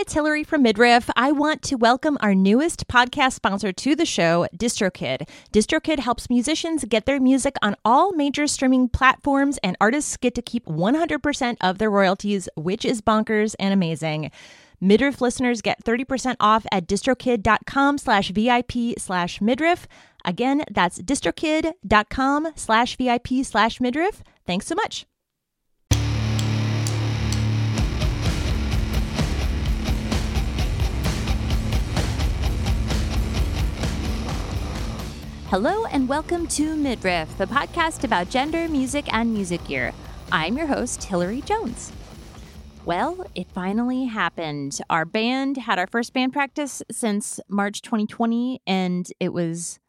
it's Hilary from Mid-Riff. I want to welcome our newest podcast sponsor to the show, DistroKid. DistroKid helps musicians get their music on all major streaming platforms, and artists get to keep 100% of their royalties, which is bonkers and amazing. Mid-Riff listeners get 30% off at distrokid.com slash VIP slash midriff. Again, that's distrokid.com slash VIP slash midriff. Thanks so much. Hello and welcome to Mid-Riff, the podcast about gender, music, and music gear. I'm your host, Hilary Jones. Well, it finally happened. Our band had our first band practice since March 2020, and it was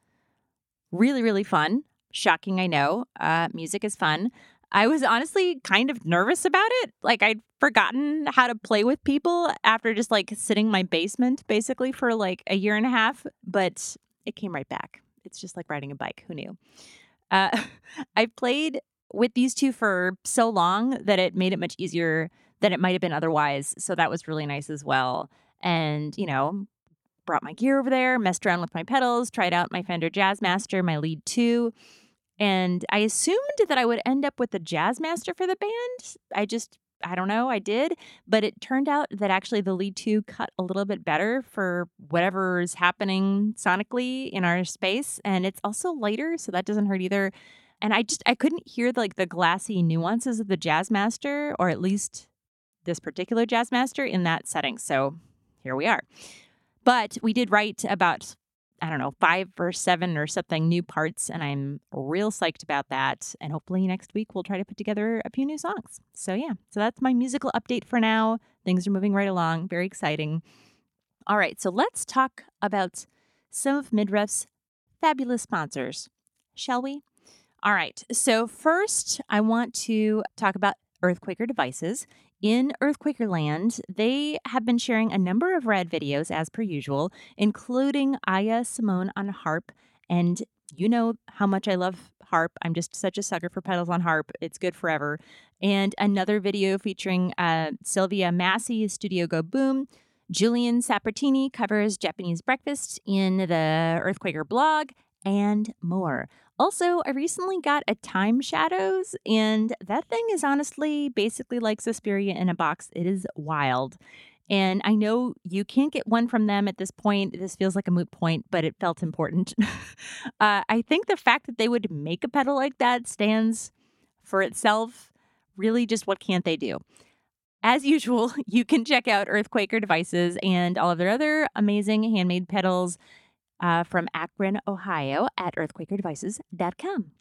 really, really fun. Shocking, I know. Uh, music is fun. I was honestly kind of nervous about it. Like, I'd forgotten how to play with people after just like sitting in my basement basically for like a year and a half, but it came right back. It's just like riding a bike. Who knew? Uh, I played with these two for so long that it made it much easier than it might have been otherwise. So that was really nice as well. And, you know, brought my gear over there, messed around with my pedals, tried out my Fender Jazzmaster, my lead two. And I assumed that I would end up with the Jazzmaster for the band. I just I don't know, I did, but it turned out that actually the lead two cut a little bit better for whatever is happening sonically in our space. And it's also lighter, so that doesn't hurt either. And I just I couldn't hear the, like the glassy nuances of the Jazzmaster, or at least this particular Jazzmaster in that setting. So here we are. But we did write about I don't know, five or seven or something new parts. And I'm real psyched about that. And hopefully next week we'll try to put together a few new songs. So, yeah, so that's my musical update for now. Things are moving right along. Very exciting. All right, so let's talk about some of Mid-Riff's fabulous sponsors, shall we? All right, so first I want to talk about EarthQuaker devices. In EarthQuaker Land, they have been sharing a number of rad videos as per usual, including Ahya Simone on harp. And you know how much I love harp. I'm just such a sucker for pedals on harp. It's good forever. And another video featuring uh, Sylvia Massy, Studio Go Boom. Julian Sapertini covers Japanese breakfast in the EarthQuaker blog, and more. Also, I recently got a Time Shadows, and that thing is honestly basically like Suspiria in a box. It is wild. And I know you can't get one from them at this point. This feels like a moot point, but it felt important. uh, I think the fact that they would make a pedal like that stands for itself. Really, just what can't they do? As usual, you can check out EarthQuaker devices and all of their other amazing handmade pedals uh, from Akron, Ohio at earthquakerdevices.com.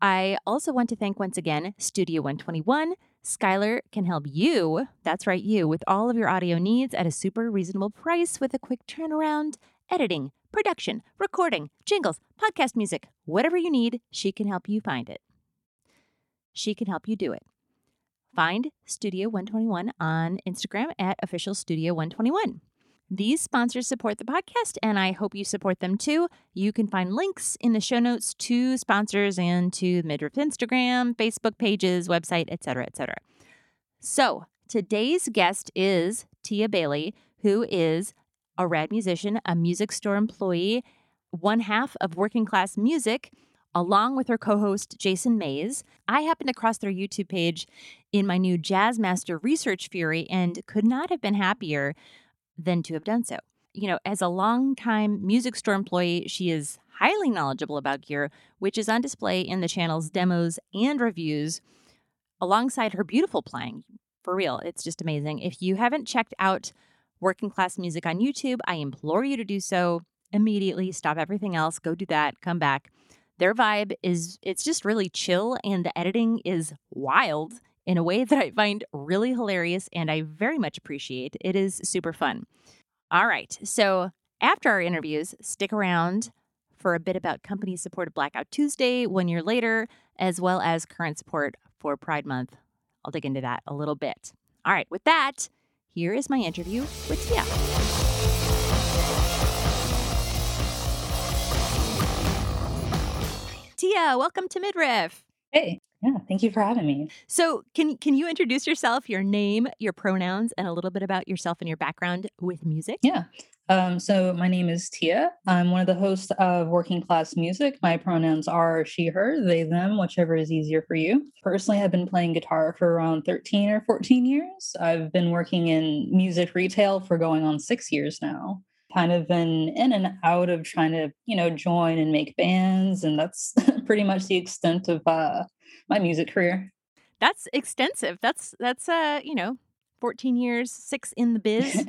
I also want to thank once again Studio 121. Skylar can help you, that's right, you, with all of your audio needs at a super reasonable price with a quick turnaround, editing, production, recording, jingles, podcast music, whatever you need, she can help you find it. She can help you do it. Find Studio 121 on Instagram at official Studio 121. These sponsors support the podcast, and I hope you support them too. You can find links in the show notes to sponsors and to Mid-Riff Instagram, Facebook pages, website, etc., etc. So today's guest is Tia Bailey, who is a rad musician, a music store employee, one half of Working Class Music, along with her co host, Jason Mays. I happened across their YouTube page in my new Jazzmaster Research Fury and could not have been happier than to have done so. You know, as a longtime music store employee, she is highly knowledgeable about gear, which is on display in the channel's demos and reviews alongside her beautiful playing. For real, it's just amazing. If you haven't checked out Working Class Music on YouTube, I implore you to do so immediately. Stop everything else, go do that, come back. Their vibe is it's just really chill and the editing is wild in a way that I find really hilarious and I very much appreciate. It is super fun. All right. So after our interviews, stick around for a bit about company supported Blackout Tuesday one year later, as well as current support for Pride Month. I'll dig into that a little bit. All right. With that, here is my interview with Tia. Tia, welcome to Mid-Riff. Hey, Yeah, thank you for having me. So, can can you introduce yourself, your name, your pronouns, and a little bit about yourself and your background with music? Yeah. Um, so my name is Tia. I'm one of the hosts of Working Class Music. My pronouns are she, her, they, them, whichever is easier for you. Personally, I've been playing guitar for around 13 or 14 years. I've been working in music retail for going on six years now. Kind of been in and out of trying to, you know, join and make bands, and that's pretty much the extent of uh, my music career. That's extensive. That's that's uh, you know, 14 years, six in the biz.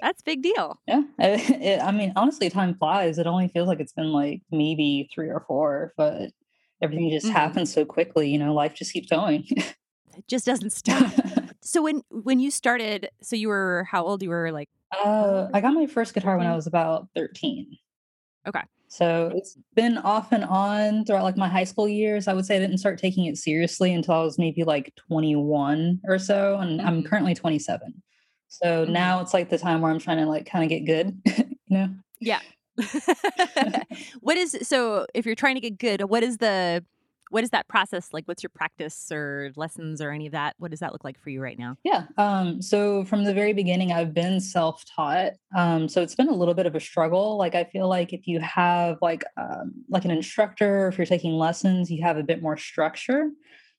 That's big deal. Yeah. It, I mean, honestly, time flies. It only feels like it's been like maybe three or four, but everything just mm-hmm. happens so quickly. You know, life just keeps going. it just doesn't stop. so when when you started, so you were how old? You were like. Uh, I got my first guitar when I was about thirteen. Okay. So it's been off and on throughout like my high school years. I would say I didn't start taking it seriously until I was maybe like 21 or so. And mm-hmm. I'm currently 27. So mm-hmm. now it's like the time where I'm trying to like kind of get good, you know? Yeah. what is so if you're trying to get good, what is the what is that process like? What's your practice or lessons or any of that? What does that look like for you right now? Yeah. Um, so from the very beginning, I've been self-taught. Um, so it's been a little bit of a struggle. Like I feel like if you have like um, like an instructor, if you're taking lessons, you have a bit more structure.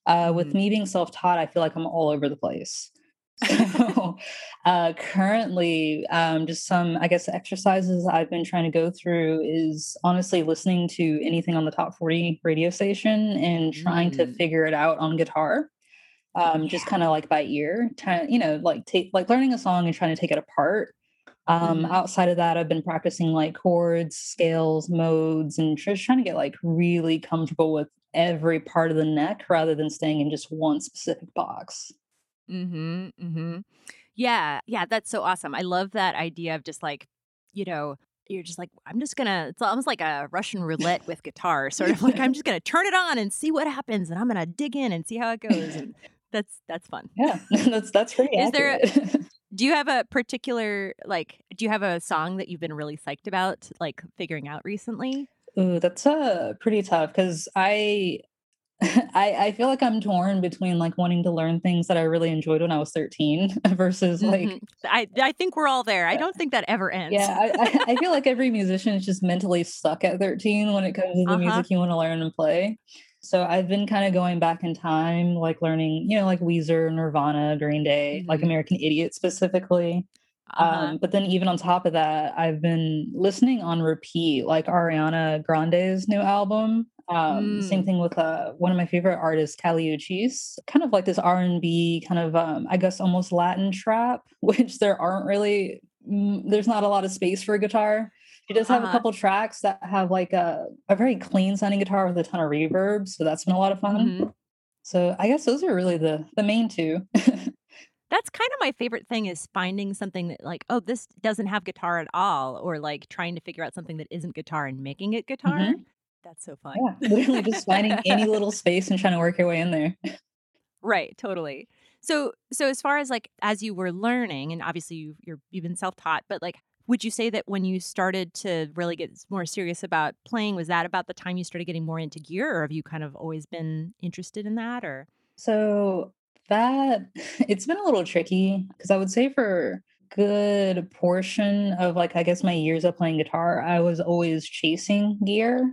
Uh, with mm-hmm. me being self-taught, I feel like I'm all over the place. So, uh, currently, um, just some, I guess, exercises I've been trying to go through is honestly listening to anything on the top 40 radio station and trying mm. to figure it out on guitar. Um, just kind of like by ear, you know, like take like learning a song and trying to take it apart. Um, mm. Outside of that, I've been practicing like chords, scales, modes, and just trying to get like really comfortable with every part of the neck rather than staying in just one specific box. Mm-hmm. Mm-hmm. Yeah. Yeah. That's so awesome. I love that idea of just like, you know, you're just like, I'm just gonna it's almost like a Russian roulette with guitar, sort of like I'm just gonna turn it on and see what happens and I'm gonna dig in and see how it goes. And that's that's fun. Yeah. that's that's pretty Is accurate. there a, do you have a particular like do you have a song that you've been really psyched about like figuring out recently? Ooh, that's uh pretty tough because I I, I feel like I'm torn between like wanting to learn things that I really enjoyed when I was 13 versus like mm-hmm. I I think we're all there. I don't think that ever ends. Yeah, I, I, feel like every musician is just mentally stuck at 13 when it comes to the uh-huh. music you want to learn and play. So I've been kind of going back in time, like learning, you know, like Weezer, Nirvana, Green Day, mm-hmm. like American Idiot specifically. Uh-huh. Um, but then even on top of that, I've been listening on repeat, like Ariana Grande's new album. Um, mm. Same thing with uh, one of my favorite artists, Kali Uchis. Kind of like this R and B, kind of um, I guess almost Latin trap, which there aren't really. Mm, there's not a lot of space for a guitar. She does have uh-huh. a couple tracks that have like a, a very clean sounding guitar with a ton of reverb, so that's been a lot of fun. Mm-hmm. So I guess those are really the the main two. that's kind of my favorite thing is finding something that like oh this doesn't have guitar at all or like trying to figure out something that isn't guitar and making it guitar mm-hmm. That's so fun. Yeah, literally just finding any little space and trying to work your way in there. Right, totally. So, so as far as like as you were learning, and obviously you, you're you've been self taught, but like, would you say that when you started to really get more serious about playing, was that about the time you started getting more into gear, or have you kind of always been interested in that, or? So that it's been a little tricky because I would say for good portion of like I guess my years of playing guitar, I was always chasing gear.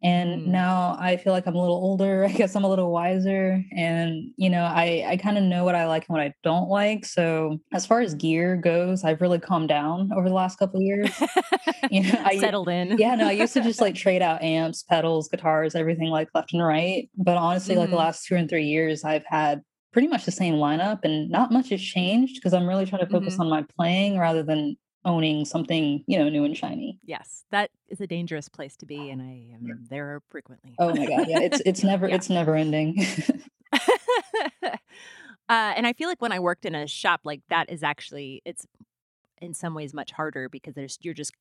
And mm. now I feel like I'm a little older. I guess I'm a little wiser. And, you know, I, I kind of know what I like and what I don't like. So as far as gear goes, I've really calmed down over the last couple years. you know, I settled in. yeah, no, I used to just like trade out amps, pedals, guitars, everything like left and right. But honestly, mm. like the mm-hmm. last two and three years, I've had pretty much the same lineup and not much has changed because I'm really trying to focus mm-hmm. on my playing rather than owning something, you know, new and shiny. Yes, that is a dangerous place to be, and I am there frequently. Oh my god, yeah, it's it's never yeah. it's never ending. uh, and I feel like when I worked in a shop, like that is actually it's in some ways much harder because there's you're just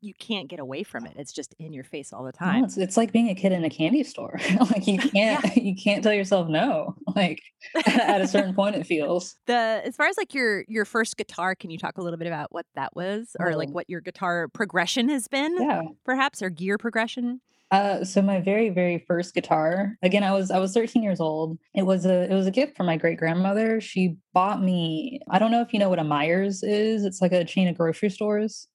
you can't get away from it. It's just in your face all the time. No, it's, it's like being a kid in a candy store. like you can't yeah. you can't tell yourself no. Like at a certain point it feels. The as far as like your your first guitar, can you talk a little bit about what that was or oh. like what your guitar progression has been? Yeah. Perhaps or gear progression? Uh, so my very very first guitar. Again, I was I was 13 years old. It was a it was a gift from my great grandmother. She bought me. I don't know if you know what a Meijers is. It's like a chain of grocery stores.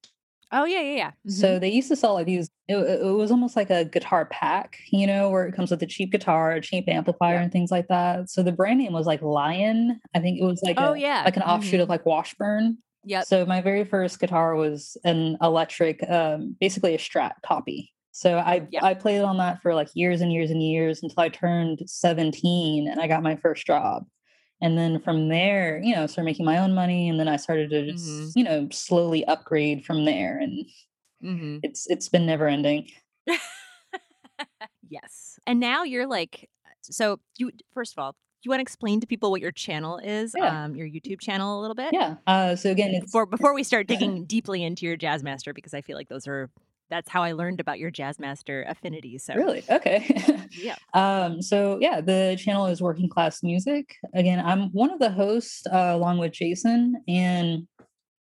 Oh yeah, yeah, yeah. Mm-hmm. So they used to sell like these. It, it, was almost like a guitar pack, you know, where it comes with a cheap guitar, a cheap amplifier, and things like that. So the brand name was like Lyon. I think it was like oh a, yeah, like an offshoot mm-hmm. of like Washburn. Yeah. So my very first guitar was an electric, um, basically a Strat copy. So I yep. I played on that for like years and years and years until I turned 17 and I got my first job. And then from there, you know, started making my own money. And then I started to just, mm-hmm. you know, slowly upgrade from there. And mm-hmm. it's it's been never ending. yes. And now you're like so you first of all, you want to explain to people what your channel is, yeah. um, your YouTube channel a little bit? Yeah. Uh, so again, before before we start digging deeply into your jazz master, because I feel like those are that's how I learned about your Jazzmaster affinity. So really, okay, yeah. Um, so yeah, the channel is Working Class Music. Again, I'm one of the hosts uh, along with Jason, and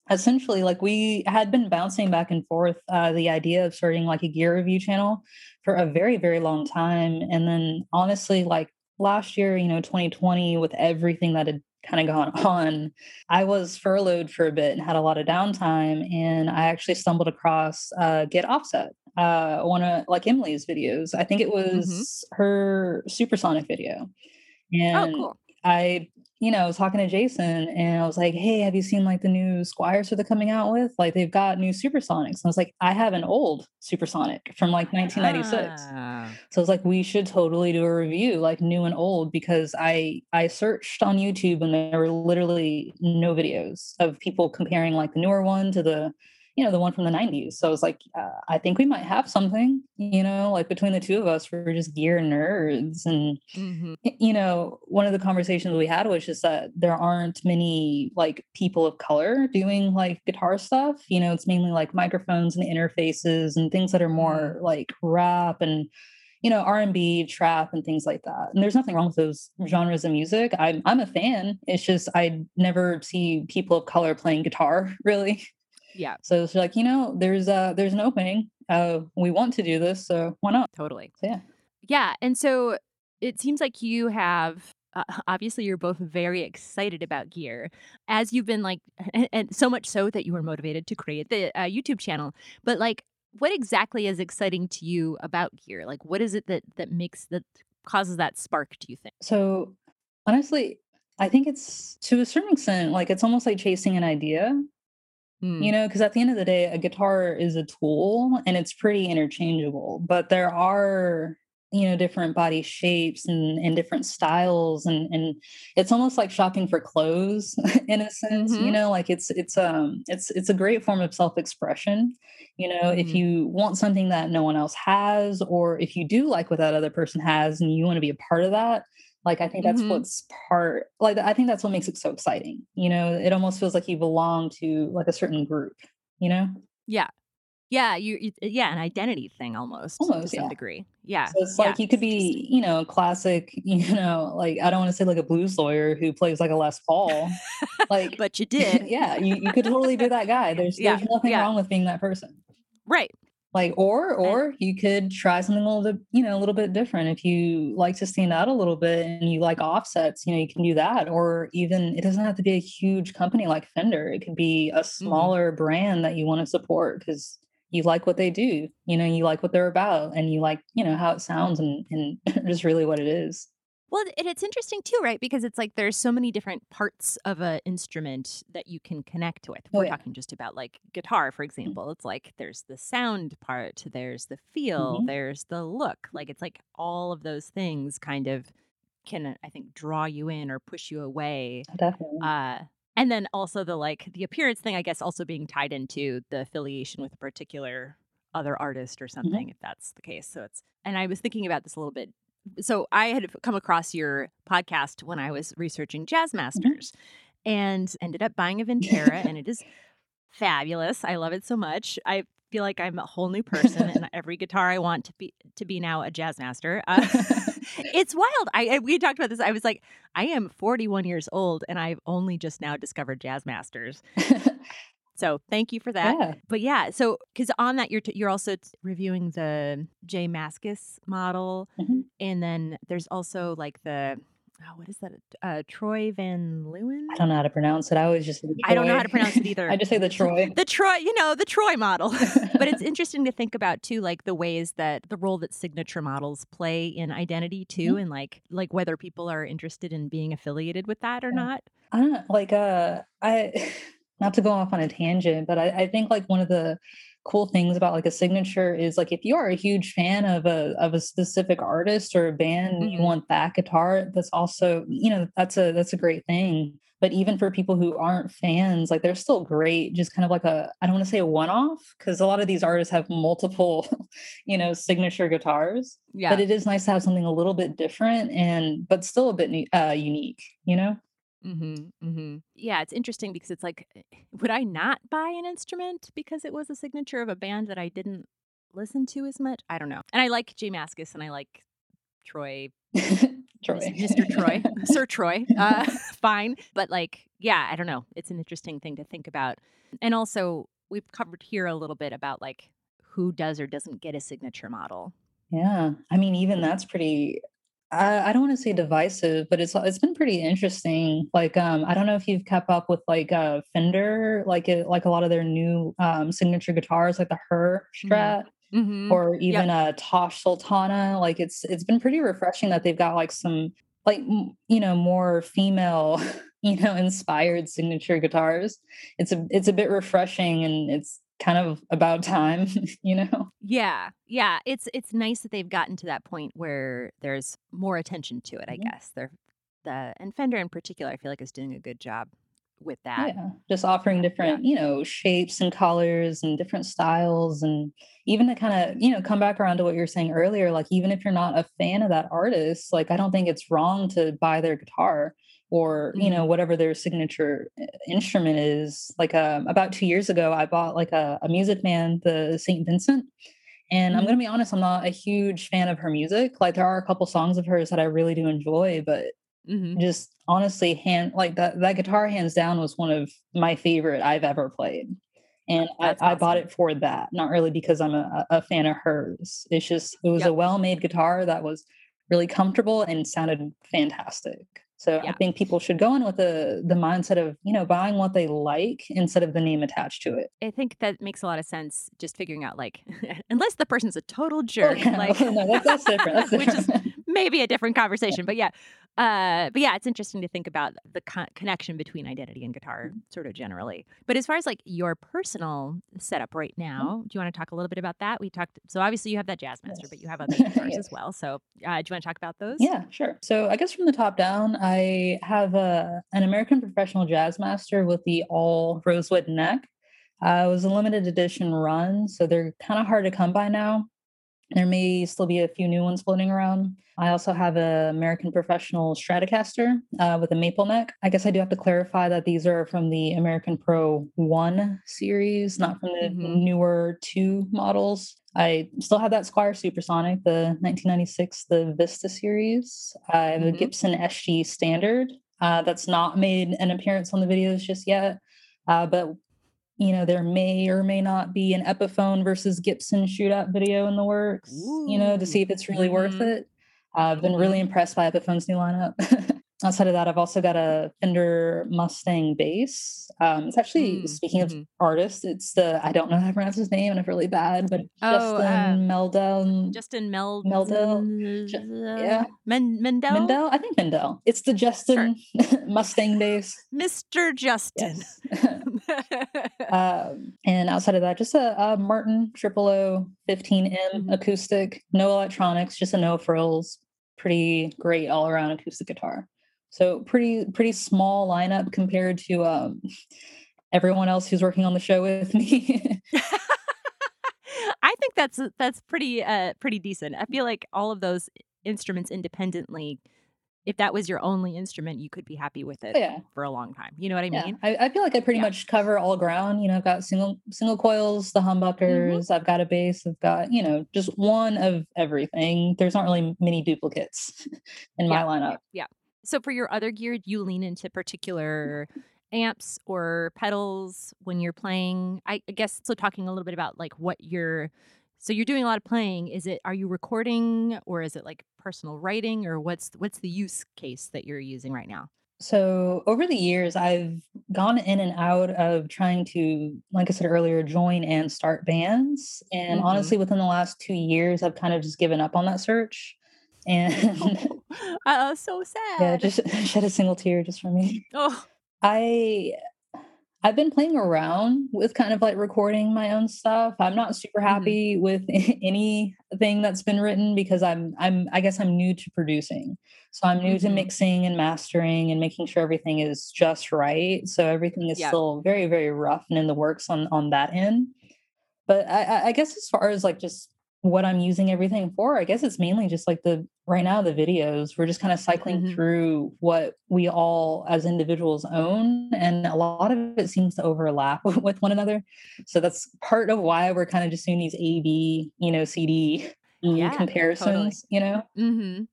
essentially, like we had been bouncing back and forth uh, the idea of starting like a gear review channel for a very very long time, and then honestly, like last year, you know, 2020, with everything that had kind of gone on, I was furloughed for a bit and had a lot of downtime. And I actually stumbled across uh, Get Offset, uh, one of like Emily's videos. I think it mm-hmm. was mm-hmm. her supersonic video. Oh, and oh, cool. I you know, I was talking to Jason and I was like, hey, have you seen like the new Squiers that they're coming out with? Like they've got new supersonics. And I was like, I have an old supersonic from like 1996. Ah. So I was like, we should totally do a review, like new and old, because I I searched on YouTube and there were literally no videos of people comparing like the newer one to the you know the one from the 90s so i was like uh, i think we might have something you know like between the two of us we're just gear nerds. And mm-hmm. you know one of the conversations we had was just that there aren't many like people of color doing like guitar stuff. You know it's mainly like microphones and interfaces and things that are more mm-hmm. like rap and you know r&b trap and things like that. And there's nothing wrong with those genres of music. I'm, I'm a fan. It's just i never see people of color playing guitar really yeah. So it's like, you know, there's uh there's an opening. Uh we want to do this, so why not? Totally. So, yeah. Yeah, and so it seems like you have uh, obviously you're both very excited about gear as you've been like and, and so much so that you were motivated to create the uh, YouTube channel. But like what exactly is exciting to you about gear? Like what is it that that makes that causes that spark, do you think? So honestly, I think it's to a certain extent like it's almost like chasing an idea Mm. You know, because at the end of the day, a guitar is a tool and it's pretty interchangeable, but there are, you know, different body shapes and, and different styles. And, and it's almost like shopping for clothes in a sense, mm-hmm. you know, like it's, it's, um, it's, it's a great form of self-expression. You know, mm-hmm. if you want something that no one else has, or if you do like what that other person has and you want to be a part of that, like I think that's mm-hmm. what's part like I think that's what makes it so exciting. You know, it almost feels like you belong to like a certain group, you know? Yeah. Yeah, you, yeah, an identity thing almost, almost to some yeah. degree. Yeah. So it's like you could be, you know, classic, you know, like I don't want to say like a blues lawyer who plays like a Les Paul. Like But you did. yeah, you, you could totally be that guy. There's yeah. there's nothing yeah. wrong with being that person. Right like or or you could try something a little bit you know a little bit different if you like to stand out a little bit and you like offsets you know you can do that or even it doesn't have to be a huge company like fender it could be a mm-hmm. smaller mm-hmm. brand that you want to support because you like what they do you know you like what they're about and you like you know how it sounds and and just really what it is well, and it's interesting too, right? Because it's like there's so many different parts of an instrument that you can connect with. Oh, We're yeah. talking just about like guitar, for mm-hmm. example. Mm-hmm. It's like there's the sound part, there's the feel, mm-hmm. there's the look. Like it's like all of those things kind of can, I think, draw you in or push you away. Definitely. Uh, and then also the like the appearance thing, I guess, also being tied into the affiliation with a particular other artist or mm-hmm. something, mm-hmm. if that's the case. So it's, and I was thinking about this a little bit so I had come across your podcast when I was researching Jazz mm-hmm. Masters mm-hmm. and ended up buying a Vintera and it is fabulous. I love it so much. I feel like I'm a whole new person and every guitar I want to be to be now a jazz master. Uh, it's wild. I, we talked about this. I was like, I am 41 years old and I've only just now discovered jazz masters. So thank you for that. Yeah. But yeah, so because on that you're t- you're also t- reviewing the J Mascis model, Mhm. and then there's also like the oh, what is that? Uh, Troy Van Leeuwen. I don't know how to pronounce it. I always just I don't know how to pronounce it either. I just say the Troy. the Troy, you know, the Troy model. but it's interesting to think about too, like the ways that the role that signature models play in identity too, Mhm. and like like whether people are interested in being affiliated with that or Yeah. not. I don't know, like uh I not to go off on a tangent, but I, I think like one of the cool things about like a signature is like if you are a huge fan of a of a specific artist or a band and you want that guitar, that's also, you know, that's a that's a great thing. But even for people who aren't fans, like they're still great, just kind of like a I don't want to say a one-off, because a lot of these artists have multiple, you know, signature guitars. Yeah. But it is nice to have something a little bit different and but still a bit uh unique, you know? Mm-hmm, mm-hmm. Yeah, it's interesting because it's like, eh, would I not buy an instrument because it was a signature of a band that I didn't listen to as much? I don't know. And I like J Mascis and I like Troy, Troy. Mr. Troy, Sir Troy. Uh, fine, but like, yeah, I don't know. It's an interesting thing to think about. And also, we've covered here a little bit about like who does or doesn't get a signature model. Yeah. I mean, even that's pretty I, I don't want to say divisive, but it's it's been pretty interesting. Like, um, I don't know if you've kept up with like uh Fender, like it, like a lot of their new um signature guitars, like the H.E.R. Strat Mm-hmm. or even a Tash Sultana. Like it's it's been pretty refreshing that they've got like some like you know more female you know inspired signature guitars. It's a it's a bit refreshing and it's kind of about time, you know. Yeah, yeah. It's it's nice that they've gotten to that point where there's more attention to it. I Mhm. guess they're the and Fender in particular, I feel like is doing a good job with that. Yeah, just offering different, you know, shapes and colors and different styles, and even to kind of, you know, come back around to what you were saying earlier. Like, even if you're not a fan of that artist, like, I don't think it's wrong to buy their guitar or, you know, whatever their signature uh, instrument is. Like, um, about two years ago, I bought like a, a Music Man, the St. Vincent. And I'm Mhm. going to be honest, I'm not a huge fan of her music. Like, there are a couple songs of hers that I really do enjoy, but hmm just honestly hand like that that guitar hands down was one of my favorite I've ever played. And I, That's I bought it for that, not really because I'm a, a fan of hers. It's just it was Yep. a well-made guitar that was really comfortable and sounded fantastic. So I think people should go in with the the mindset of, you know, buying what they like instead of the name attached to it. I think that makes a lot of sense. Just figuring out like, unless the person's a total Oh, jerk, yeah. like oh, no, that's, that's different. That's which is maybe a different conversation. But yeah, uh, but yeah, it's interesting to think about the co- connection between identity and guitar, Mm-hmm. sort of generally. But as far as like your personal setup right Mm-hmm. now, do you want to talk a little bit about that? We talked. So obviously you have that jazz master, but you have other guitars Yes. as well. So uh, do you want to talk about those? Yeah, sure. So I guess from the top down, I have a, an American Professional Jazz Master with the all rosewood neck. Uh, it was a limited edition run, so they're kind of hard to come by now. There may still be a few new ones floating around. I also have an American Professional Stratocaster uh, with a maple neck. I guess I do have to clarify that these are from the American Pro 1 series, not from the Mhm. newer 2 models. I still have that Squier Supersonic, the 1996, the Vista series. I have a Mhm. Gibson SG Standard uh, that's not made an appearance on the videos just yet. Uh, but you know, there may or may not be an Epiphone versus Gibson shootout video in the works, you know, to see if it's really worth Mhm. it. Uh, I've been really impressed by Epiphone's new lineup. Outside of that, I've also got a Fender Mustang bass. Um, it's actually, Mm, speaking of mhm. artists, it's the, I don't know how to pronounce his name and I'm really bad, but Oh, Justin um, Meldel. Justin Mel Meldel, Ju- yeah. Men- Mendel Mendel? I think Mendel. It's the Justin Mustang bass. Mr. Justin. Yes. um, and outside of that, just a, a Martin Triple O 15M Mhm. acoustic, no electronics, just a no frills, pretty great all around acoustic guitar. So pretty pretty small lineup compared to um, everyone else who's working on the show with me. I think that's that's pretty uh pretty decent. I feel like all of those instruments independently, if that was your only instrument, you could be happy with it yeah, for a long time. You know what I yeah. mean? I, I feel like I pretty Yeah. much cover all ground. You know, I've got single single coils, the mm-hmm. humbuckers. I've got a bass. I've got you know just one of everything. There's not really many duplicates in my lineup. Yeah. So for your other gear, do you lean into particular amps or pedals when you're playing? I, I guess so. Talking a little bit about like what you're. So you're doing a lot of playing. Is it? Are you recording or is it like personal writing or what's what's the use case that you're using right now? So over the years, I've gone in and out of trying to, like I said earlier, join and start bands. And hmm honestly, within the last two years, I've kind of just given up on that search. And Oh, so sad. yeah, just shed a single tear just for me. Oh. I I've been playing around with kind of like recording my own stuff. I'm not super hmm happy with anything that's been written because I'm I'm I guess I'm new to producing. So I'm new to hmm mixing and mastering and making sure everything is just right. So everything is Yep. still very very rough and in the works on on that end. But I I guess as far as like just what I'm using everything for, I guess it's mainly just like the right now the videos. We're just kind of cycling hmm through what we all as individuals own, and a lot of it seems to overlap with one another. So that's part of why we're kind of just doing these A B, you know, cd Yeah. Totally. comparisons. You know, hmm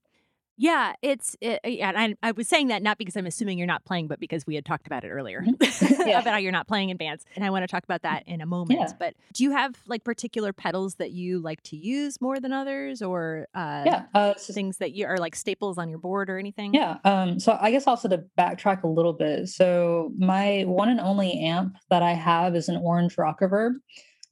Yeah, it's it, yeah. And I, I was saying that not because I'm assuming you're not playing, but because we had talked about it earlier Mhm. about how you're not playing in bands, and I want to talk about that in a moment. yeah. But do you have like particular pedals that you like to use more than others, or uh, Yeah. Uh, so things that you are like staples on your board or anything? Yeah. Um, so I guess also to backtrack a little bit. So my one and only amp that I have is an orange rock reverb,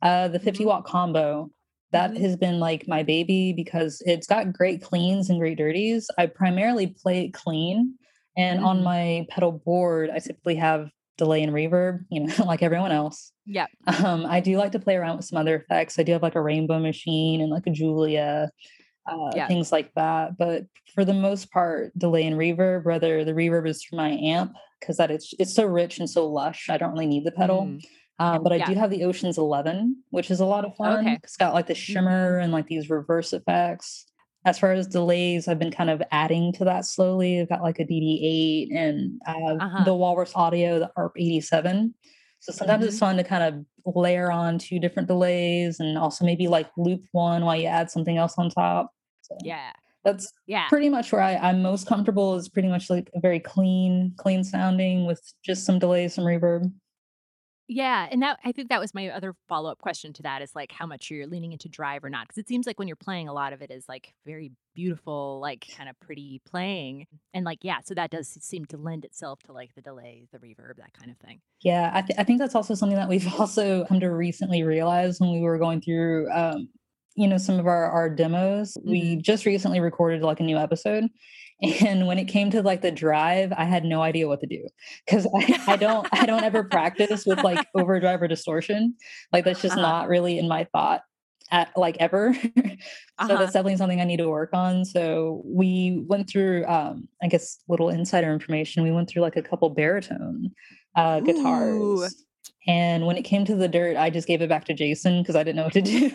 uh, the 50 hmm watt combo. That hmm has been like my baby because it's got great cleans and great dirties. I primarily play it clean. And on hmm my pedal board, I typically have delay and reverb, you know, like everyone else. Yeah. Um, I do like to play around with some other effects. I do have like a rainbow machine and like a Julia uh, Yep. things like that. But for the most part, delay and reverb, whether the reverb is through my amp, because that it's it's so rich and so lush, I don't really need the pedal. Mm. Um, but I Yeah. do have the Ocean's Eleven, which is a lot of fun. Okay. It's got like the shimmer and like these reverse effects. As far as delays, I've been kind of adding to that slowly. I've got like a DD8 and uh, Uh huh. the Walrus Audio, the ARP 87. So sometimes hmm it's fun to kind of layer on two different delays and also maybe like loop one while you add something else on top. So Yeah. that's Yeah. pretty much where I, I'm most comfortable is pretty much like a very clean, clean sounding with just some delays, some reverb. Yeah, and that I think that was my other follow-up question to that is like how much you're leaning into drive or not because it seems like when you're playing a lot of it is like very beautiful, like kind of pretty playing. And like yeah, so that does seem to lend itself to like the delay, the reverb, that kind of thing. Yeah, I, th- I think that's also something that we've also come to recently realize when we were going through, um, you know, some of our our demos. We Mhm. just recently recorded like a new episode, and when it came to like the drive, I had no idea what to do because I, I don't I don't ever practice with like overdrive or distortion. Like that's just Uh-huh. not really in my thought at like ever. so Uh-huh. that's definitely something I need to work on. So we went through, um, I guess, little insider information. We went through like a couple baritone uh, guitars. And when it came to the dirt, I just gave it back to Jason because I didn't know what to do.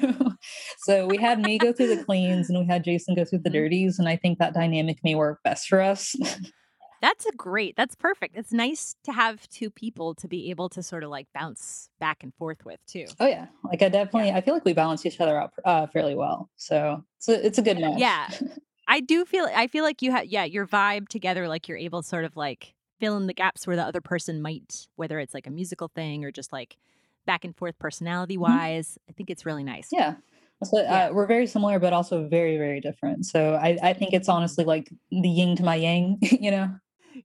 so we had me go through the cleans and we had Jason go through the Mhm. dirties. And I think that dynamic may work best for us. That's a great. That's perfect. It's nice to have two people to be able to sort of like bounce back and forth with too. oh, yeah. Like I definitely, I feel like we balance each other out uh, fairly well. So it's a, it's a good match. Yeah. I do feel I feel like you have yeah, your vibe together like you're able to sort of like fill in the gaps where the other person might whether it's like a musical thing or just like back and forth personality wise. I think it's really nice. Yeah. So Yeah. uh, we're very similar, but also very, very different. So I, I think it's honestly like the yin to my yang, you know?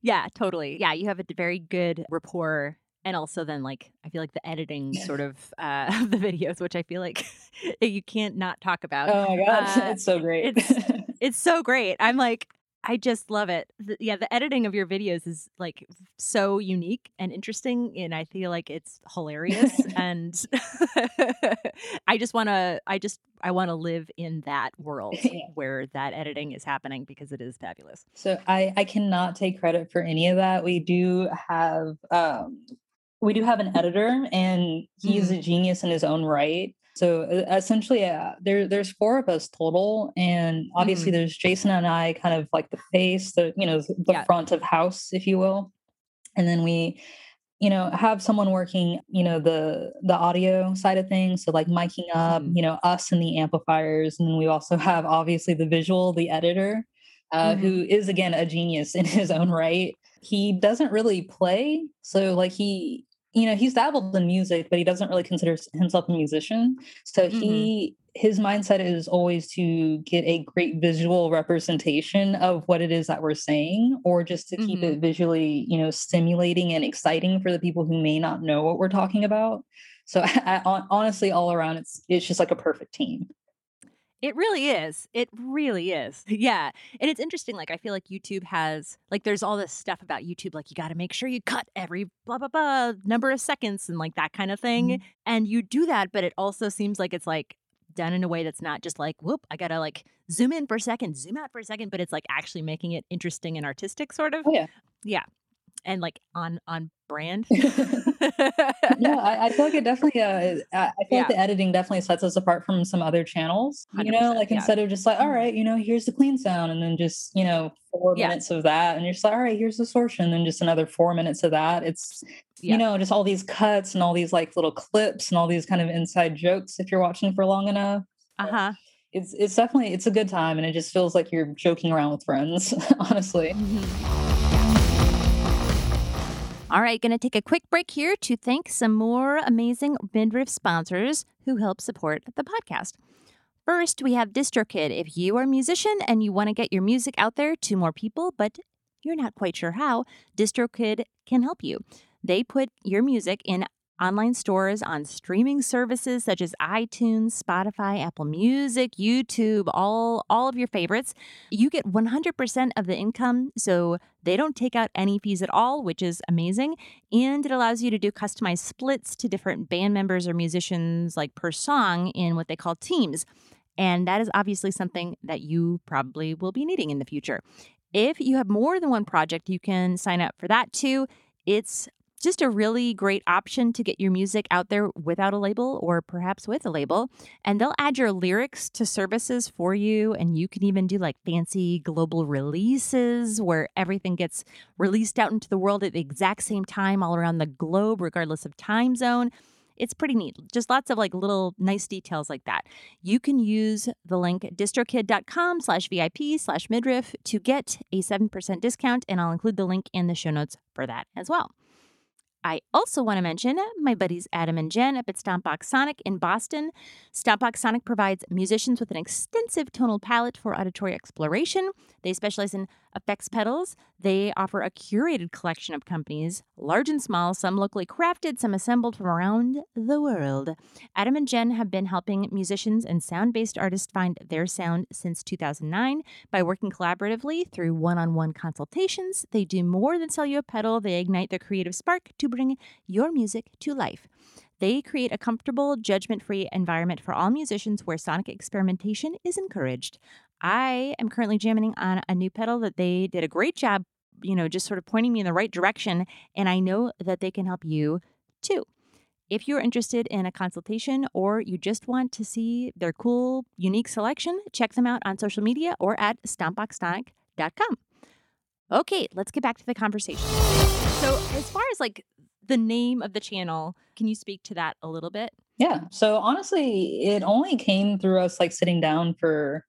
Yeah, totally. Yeah, you have a very good rapport and also then like I feel like the editing sort of uh of the videos which I feel like you can't not talk about. Oh my God. Uh It's so great. it's It's so great. I'm like, I just love it. The, yeah, the editing of your videos is like so unique and interesting, and I feel like it's hilarious. and I just want to, I just, I want to live in that world Yeah. where that editing is happening because it is fabulous. So I, I cannot take credit for any of that. We do have um, we do have an editor, and he's Mhm. a genius in his own right. So essentially, uh, there there's four of us total, and obviously Mhm. there's Jason and I, kind of like the face, the you know the Yeah. front of house, if you will, and then we you know have someone working you know the the audio side of things so like miking up Mhm. you know us and the amplifiers and then we also have obviously the visual the editor uh, Mhm. who is again a genius in his own right he doesn't really play. So like he you know, he's dabbled in music, but he doesn't really consider himself a musician. So mm-hmm. he his mindset is always to get a great visual representation of what it is that we're saying or just to keep mm-hmm. it visually, you know, stimulating and exciting for the people who may not know what we're talking about. So I, I, honestly all around it's it's just like a perfect team. It really is. It really is. Yeah. And it's interesting. Like, I feel like YouTube has, like, there's all this stuff about YouTube. Like, you got to make sure you cut every blah, blah, blah number of seconds and like that kind of thing. Mm-hmm. And you do that, but it also seems like it's like done in a way that's not just like, whoop, I got to like zoom in for a second, zoom out for a second, but it's like actually making it interesting and artistic, sort of. Oh, yeah. Yeah and like on on brand. yeah, I, I, feel like it definitely. Uh, I feel yeah. like the editing definitely sets us apart from some other channels. You know, like yeah. instead of just like, all mm-hmm. you know, here's the clean sound, and then just you know four yeah. minutes of that, and you're just like, all right, here's the distortion, and then just another four minutes of that. It's you know, just all these cuts and all these like little clips and all these kind of inside jokes if you're watching for long enough. Uh huh it's it's definitely it's a good time and it just feels like you're joking around with friends honestly mm-hmm. All right, going to take a quick break here to thank some more amazing midriff sponsors who help support the podcast. First, we have DistroKid. If you are a musician and you want to get your music out there to more people, but you're not quite sure how, DistroKid can help you. They put your music in online stores on streaming services such as iTunes, Spotify, Apple Music, YouTube, all all of your favorites. You get 100% of the income, so they don't take out any fees at all, which is amazing, and it allows you to do customized splits to different band members or musicians like per song in what they call teams. And that is obviously something that you probably will be needing in the future. If you have more than one project, you can sign up for that too. It's just a really great option to get your music out there without a label or perhaps with a label. And they'll add your lyrics to services for you. And you can even do like fancy global releases where everything gets released out into the world at the exact same time all around the globe, regardless of time zone. It's pretty neat. Just lots of like little nice details like that. You can use the link distrokid.com slash VIP slash midriff to get a 7% discount. And I'll include the link in the show notes for that as well. I also want to mention my buddies Adam and Jen up at Stompbox Sonic in Boston. Stompbox Sonic provides musicians with an extensive tonal palette for auditory exploration. They specialize in effects pedals. They offer a curated collection of companies, large and small, some locally crafted, some assembled from around the world. Adam and Jen have been helping musicians and sound based artists find their sound since 2009 by working collaboratively through one on one consultations. They do more than sell you a pedal, they ignite the creative spark to bring your music to life. They create a comfortable, judgment free environment for all musicians where sonic experimentation is encouraged. I am currently jamming on a new pedal that they did a great job, you know, just sort of pointing me in the right direction. And I know that they can help you too. If you're interested in a consultation or you just want to see their cool, unique selection, check them out on social media or at stompboxsonic.com. Okay, let's get back to the conversation. So, as far as like the name of the channel. Can you speak to that a little bit? Yeah. So honestly, it only came through us like sitting down for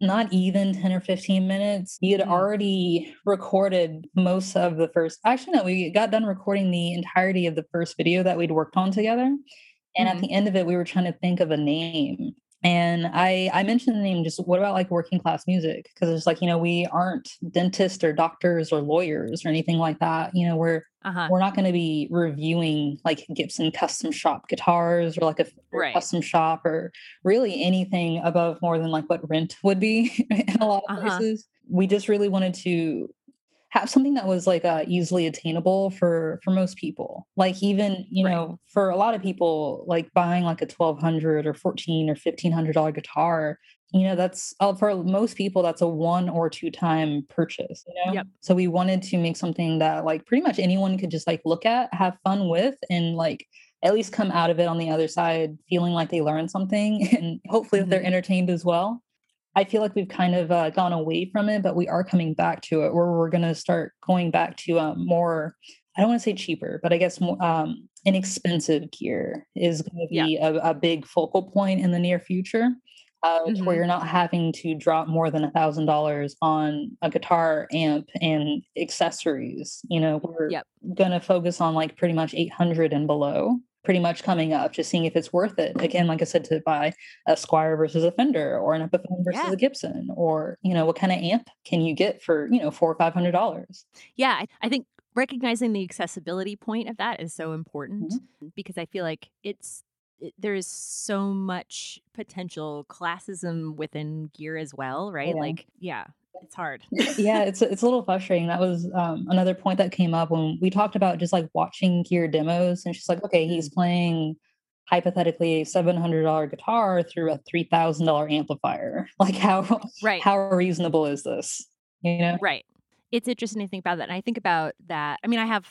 not even 10 or 15 minutes. You had mm-hmm. already recorded most of the first, actually, no, we got done recording the entirety of the first video that we'd worked on together. And mm-hmm. at the end of it, we were trying to think of a name and i i mentioned the name just what about like working class music because it's like you know we aren't dentists or doctors or lawyers or anything like that you know we're uh-huh. we're not going to be reviewing like gibson custom shop guitars or like a right. custom shop or really anything above more than like what rent would be in a lot of uh-huh. places we just really wanted to have something that was like uh, easily attainable for for most people like even you right. know for a lot of people like buying like a 1200 or 14 or 1500 dollar guitar you know that's uh, for most people that's a one or two time purchase you know yep. so we wanted to make something that like pretty much anyone could just like look at have fun with and like at least come out of it on the other side feeling like they learned something and hopefully mm-hmm. they're entertained as well I feel like we've kind of uh, gone away from it, but we are coming back to it where we're going to start going back to um, more, I don't want to say cheaper, but I guess more um, inexpensive gear is going to be yeah. a, a, big focal point in the near future. uh, mm-hmm. where you're not having to drop more than a thousand dollars on a guitar amp and accessories you know we're yep. going to focus on like pretty much 800 and below pretty much coming up just seeing if it's worth it again like i said to buy a squier versus a fender or an epiphone versus yeah. a gibson or you know what kind of amp can you get for you know four or five hundred dollars yeah I, think recognizing the accessibility point of that is so important mm-hmm. because i feel like it's it, there is so much potential classism within gear as well, right? Yeah. Like, yeah, it's hard. yeah, it's it's a little frustrating. That was um, another point that came up when we talked about just like watching gear demos, and she's like, okay, he's mm-hmm. playing hypothetically a seven hundred dollar guitar through a three thousand dollar amplifier. Like, how right? How reasonable is this? You know, right? It's interesting to think about that, and I think about that. I mean, I have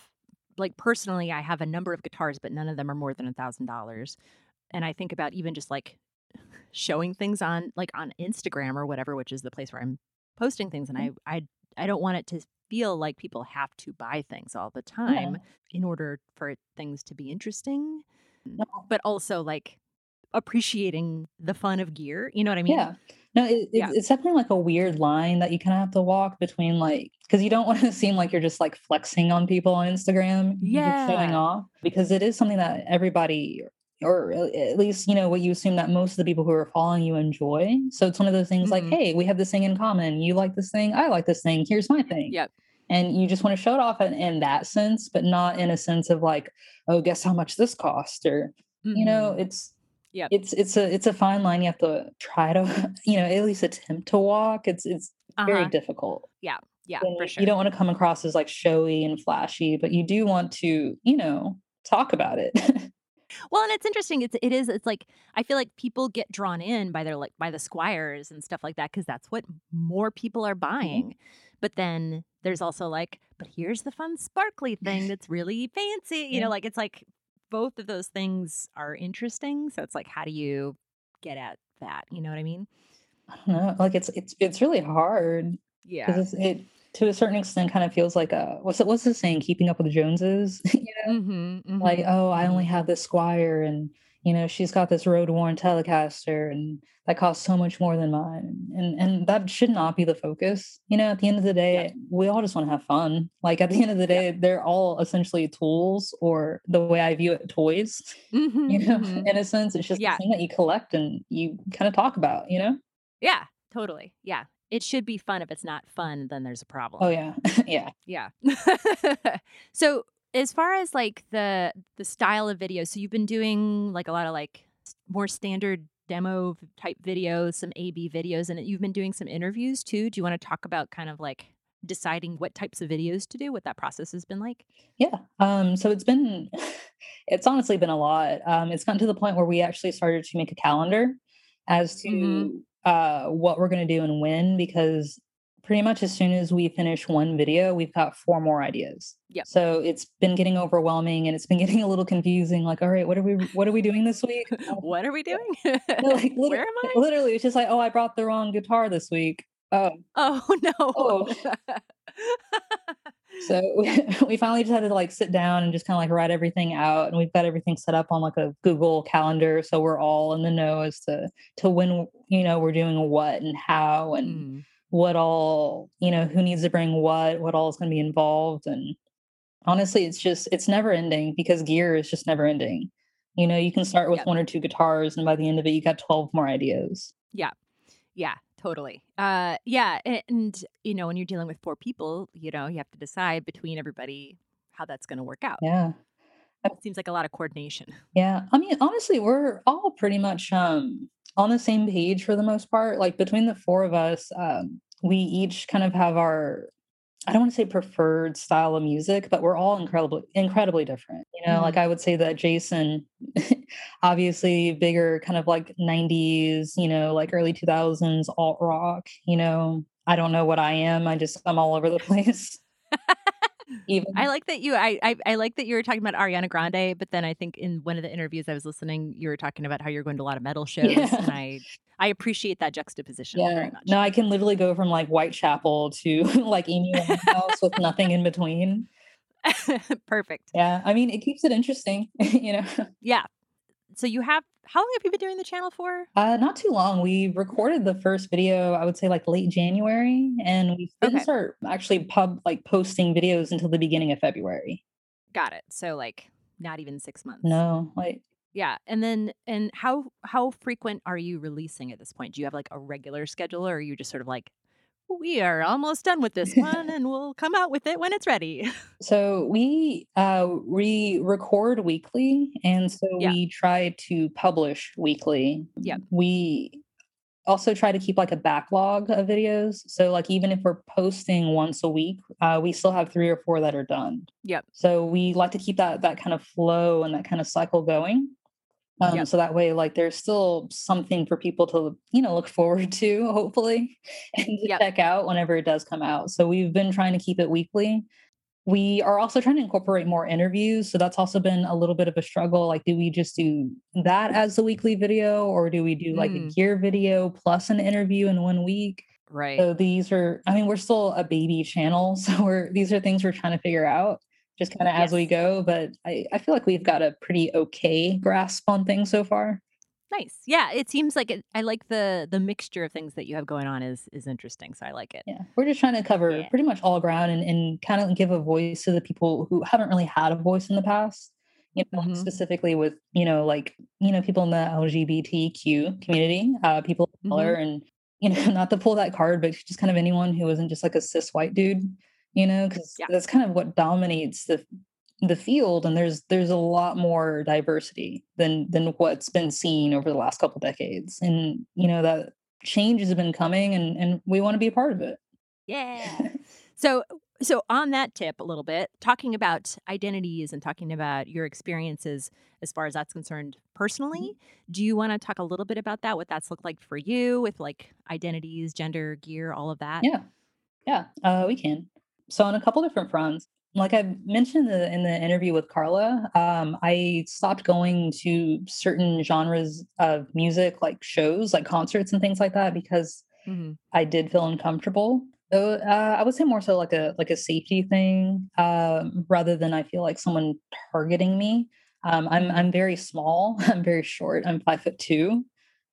like personally, I have a number of guitars, but none of them are more than a thousand dollars. And I think about even just like showing things on like on Instagram or whatever, which is the place where I'm posting things, and mm-hmm. I I I don't want it to feel like people have to buy things all the time yeah. in order for things to be interesting, no. but also like appreciating the fun of gear. You know what I mean? Yeah. No, it, yeah. it's definitely like a weird line that you kind of have to walk between like because you don't want to seem like you're just like flexing on people on Instagram, yeah, showing off because it is something that everybody or at least you know what you assume that most of the people who are following you enjoy. So it's one of those things mm-hmm. like, hey, we have this thing in common. You like this thing, I like this thing. Here's my thing. Yep. And you just want to show it off in, in that sense, but not in a sense of like, oh, guess how much this cost, or mm-hmm. you know, mm-hmm. it's yeah it's it's a it's a fine line you have to try to you know at least attempt to walk it's it's uh-huh. very difficult yeah yeah for sure you don't want to come across as like showy and flashy but you do want to you know talk about it well and it's interesting it's it is it's like i feel like people get drawn in by their like by the Squiers and stuff like that because that's what more people are buying mm-hmm. but then there's also like but here's the fun sparkly thing that's really fancy you know like it's like both of those things are interesting. So it's like, how do you get at that? You know what I mean? I don't know. Like it's it's it's really hard. Yeah. it to a certain extent kind of feels like a what's it what's the saying? Keeping up with the Joneses. you know? Mm-hmm, mm-hmm. Like, oh, I only mm-hmm. have this Squier and you know, she's got this road worn Telecaster and that costs so much more than mine. And and that should not be the focus. You know, at the end of the day, yeah. we all just want to have fun. Like at the end of the day, yeah. they're all essentially tools or the way I view it, toys. Mm-hmm, you know, mm-hmm. in a sense, it's just yeah. thing that you collect and you kind of talk about, you know? Yeah, totally. Yeah. It should be fun. If it's not fun, then there's a problem. Oh yeah. yeah. Yeah. so as far as like the the style of video, so you've been doing like a lot of like more standard demo type videos, some A/B videos, and you've been doing some interviews too. Do you want to talk about kind of like deciding what types of videos to do? What that process has been like? Yeah. Um. So it's been, it's honestly been a lot. Um. It's gotten to the point where we actually started to make a calendar as to mm-hmm. Uh what we're going to do and when because pretty much as soon as we finish one video, we've got four more ideas. Yeah. So it's been getting overwhelming and it's been getting a little confusing. Like, all right, what are we what are we doing this week? what are we doing? like, Where am I? Literally, it's just like, oh, I brought the wrong guitar this week. Oh. Oh no. Oh. So we, we finally just had to like sit down and just kind of like write everything out and we've got everything set up on like a google calendar so we're all in the know as to to when you know we're doing what and how and mm. what all you know who needs to bring what what all is going to be involved and honestly it's just it's never ending because gear is just never ending. You know you can start with yep. one or two guitars and by the end of it you got 12 more ideas. Yeah. Yeah totally uh yeah and you know when you're dealing with four people you know you have to decide between everybody how that's going to work out yeah it seems like a lot of coordination yeah i mean honestly we're all pretty much um on the same page for the most part. Like between the four of us, um, we each kind of have our I don't want to say preferred style of music, but we're all incredibly incredibly different. You know, mm-hmm. like I would say that Jason, obviously bigger kind of like 90s, you know, like early 2000s alt rock, you know. I don't know what I am. I just I'm all over the place. Even I like that you I, I, I like that you were talking about Ariana Grande, but then I think in one of the interviews I was listening, you were talking about how you're going to a lot of metal shows, yeah. and I I appreciate that juxtaposition yeah. very much. No, I can literally go from like Whitechapel to like Amy House with nothing in between. Perfect. Yeah, I mean it keeps it interesting, you know. Yeah. So you have how long have you been doing the channel for? Uh, not too long. We recorded the first video, I would say like late January, and we didn't Okay. start actually pub like posting videos until the beginning of February. Got it. So like not even 6 months. No, like Yeah. And then and how how frequent are you releasing at this point? Do you have like a regular schedule or are you just sort of like we are almost done with this one and we'll come out with it when it's ready? so we uh we record weekly and so Yeah. we try to publish weekly. Yeah. We also try to keep like a backlog of videos. So like even if we're posting once a week, uh, we still have three or four that are done. Yep. So we like to keep that that kind of flow and that kind of cycle going. Um, Yep. So that way, like, there's still something for people to, you know, look forward to, hopefully, and to Yep. check out whenever it does come out. So we've been trying to keep it weekly. We are also trying to incorporate more interviews. So that's also been a little bit of a struggle. Like, do we just do that as the weekly video, or do we do like a Mm. gear video plus an interview in one week? Right. So these are, I mean, we're still a baby channel. So we're, these are things we're trying to figure out just kind of as we go. But I, I feel like we've got a pretty okay grasp on things so far. Nice. Yeah, it seems like it, I like the the mixture of things that you have going on is is interesting. So I like it. Yeah. We're just trying to cover Yeah. pretty much all ground and, and kind of give a voice to the people who haven't really had a voice in the past. You know, Mhm. specifically with, you know, like, you know, people in the LGBTQ community, uh, people of color, and, you know, not to pull that card, but just kind of anyone who isn't just like a cis white dude, you know, because Yeah. that's kind of what dominates the the field and there's there's a lot more diversity than than what's been seen over the last couple decades and you know that change has been coming and and we want to be a part of it Yeah. So so on that tip a little bit, talking about identities and talking about your experiences as far as that's concerned personally, do you want to talk a little bit about that? What that's looked like for you with like identities, gender, gear, all of that? Yeah, yeah, uh, we can. So on a couple different fronts, like I mentioned in the, in the interview with Carla, um, I stopped going to certain genres of music, like shows, like concerts and things like that, because hmm I did feel uncomfortable. So uh, I would say more so like a like a safety thing, um, rather than I feel like someone targeting me. Um, I'm I'm very small. I'm very short. I'm five foot two.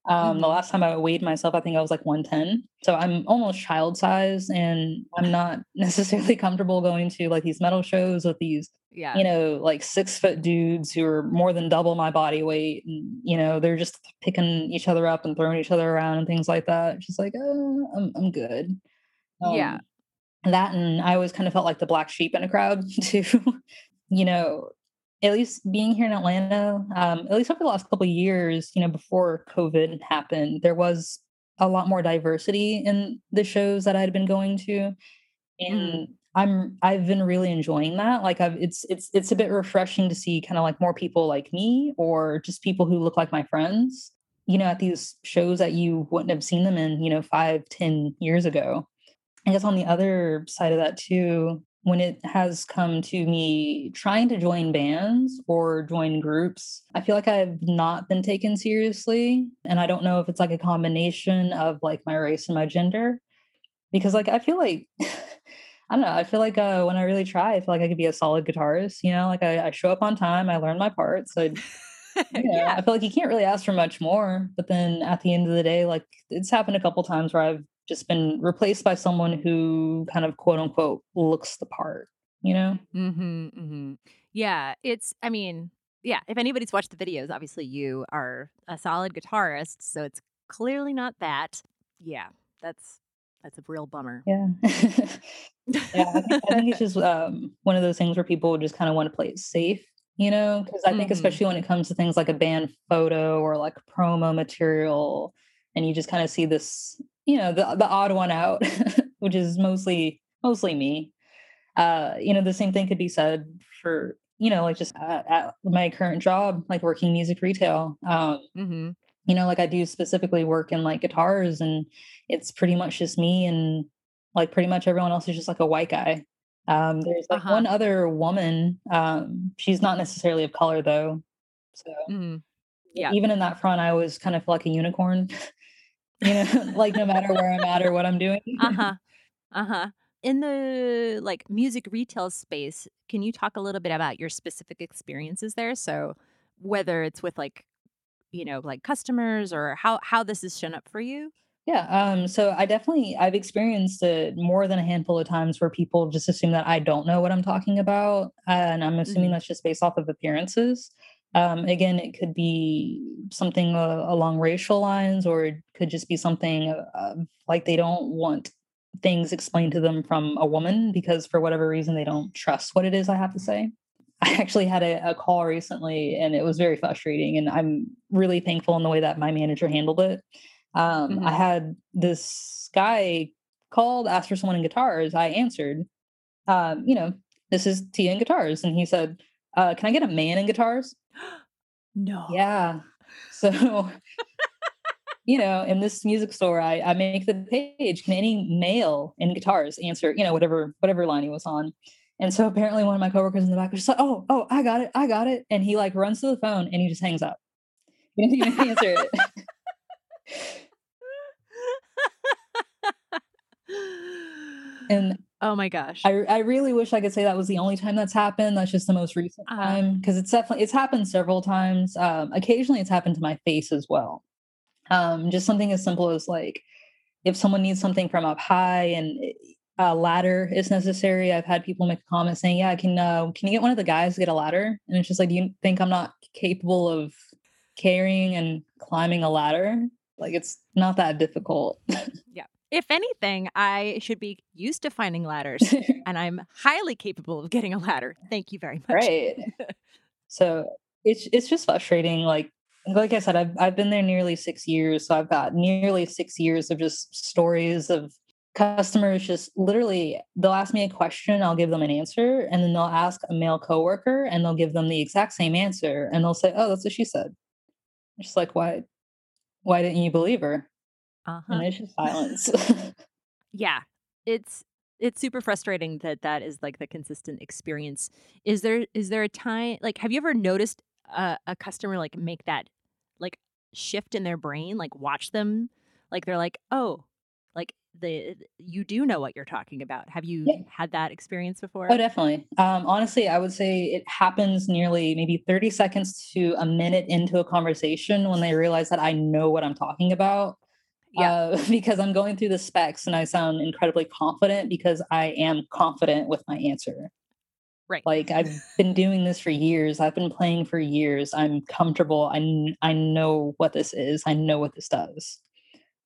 Um, the Mhm. last time I weighed myself, I think I was like 110. So I'm almost child size, and I'm not necessarily comfortable going to like these metal shows with these Yeah. you know, like six foot dudes who are more than double my body weight. And, you know, they're just picking each other up and throwing each other around and things like that. Just like, oh, I'm, I'm good. Yeah. Um, that and I always kind of felt like the black sheep in a crowd too. you know, at least being here in Atlanta, um, at least over the last couple of years, you know, before COVID happened, there was a lot more diversity in the shows that I had been going to. And i'm i've been really enjoying that. Like i've it's it's it's a bit refreshing to see kind of like more people like me or just people who look like my friends you know at these shows that you wouldn't have seen them in you know five ten years ago. I guess on the other side of that too when it has come to me trying to join bands or join groups i feel like i've not been taken seriously and i don't know if it's like a combination of like my race and my gender because like I feel like I don't know. I feel like uh, when I really try, I feel like I could be a solid guitarist. You know, like I, I show up on time, I learn my parts. I, you know, yeah. I feel like you can't really ask for much more. But then at the end of the day, like it's happened a couple times where I've just been replaced by someone who kind of quote unquote looks the part. You know? Mm-hmm, mm-hmm. Yeah, it's, I mean, yeah, if anybody's watched the videos, obviously you are a solid guitarist, so it's clearly not that. Yeah, that's that's a real bummer. Yeah. yeah. I think, I think it's just um, one of those things where people just kind of want to play it safe, you know? Because I think, Mhm. especially when it comes to things like a band photo or like promo material, and you just kind of see this, you know, the, the odd one out, which is mostly mostly me. Uh, you know, the same thing could be said for, you know, like just at, at my current job, like working music retail. Um, mm-hmm. you know like i do specifically work in like guitars and it's pretty much just me and like pretty much everyone else is just like a white guy um there's like Uh-huh. one other woman um she's not necessarily of color though so Mm-hmm. Yeah. even in that front i always kind of like a unicorn you know like no matter where i'm at or what i'm doing Uh-huh. Uh-huh. In the like music retail space, can you talk a little bit about your specific experiences there? So whether it's with like you know, like customers or how how this has shown up for you? Yeah, um, so I definitely I've experienced it more than a handful of times where people just assume that I don't know what I'm talking about, and I'm assuming Mhm. that's just based off of appearances. Um, again, it could be something uh, along racial lines, or it could just be something uh, like they don't want things explained to them from a woman because for whatever reason they don't trust what it is I have to say. I actually had a, a call recently, and it was very frustrating, and I'm really thankful in the way that my manager handled it um, I Mhm. had this guy called, asked for someone in guitars. I answered, um, you know, this is Tia in guitars. And he said, uh, can I get a man in guitars? No. Yeah. So, you know, in this music store, I, I make the page, can any male in guitars answer, you know, whatever, whatever line he was on. And so apparently one of my coworkers in the back was just like, oh, oh, I got it. I got it. And he like runs to the phone and he just hangs up. He didn't even answer it. And oh my gosh. I I really wish I could say that was the only time that's happened. That's just the most recent Uh, time because it's definitely it's happened several times. Um, occasionally, it's happened to my face as well. Um, just something as simple as like if someone needs something from up high and a ladder is necessary. I've had people make a comment saying, "Yeah, can uh, can you get one of the guys to get a ladder?" And it's just like, do you think I'm not capable of carrying and climbing a ladder? Like it's not that difficult. if anything, I should be used to finding ladders and I'm highly capable of getting a ladder. Thank you very much. right so it's it's just frustrating like like i said I've, I've been there nearly six years so i've got nearly six years of just stories of customers just literally they'll ask me a question i'll give them an answer and then they'll ask a male coworker and they'll give them the exact same answer and they'll say oh that's what she said just like why why didn't you believe her Uh-huh. and it's just silence yeah it's it's super frustrating that that is like the consistent experience is there is there a time like have you ever noticed a, a customer like make that like shift in their brain like watch them like they're like oh like the you do know what you're talking about have you Yeah. had that experience before Oh, definitely. Um, honestly, I would say it happens nearly maybe 30 seconds to a minute into a conversation when they realize that I know what I'm talking about. Yeah Uh, because I'm going through the specs and I sound incredibly confident because I am confident with my answer. right Like I've been doing this for years. I've been playing for years. I'm comfortable. I, kn- I know what this is. I know what this does.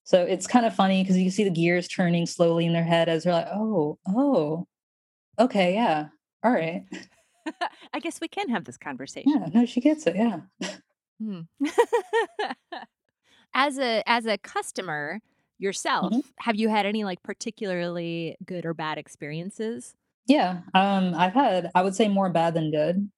So it's kind of funny because you see the gears turning slowly in their head as they're like, oh, oh, okay, yeah, all right. i guess we can have this conversation Yeah, no, she gets it. Yeah. Hmm. as a as a customer yourself, Mhm. have you had any like particularly good or bad experiences? Yeah. Um, I've had, I would say more bad than good.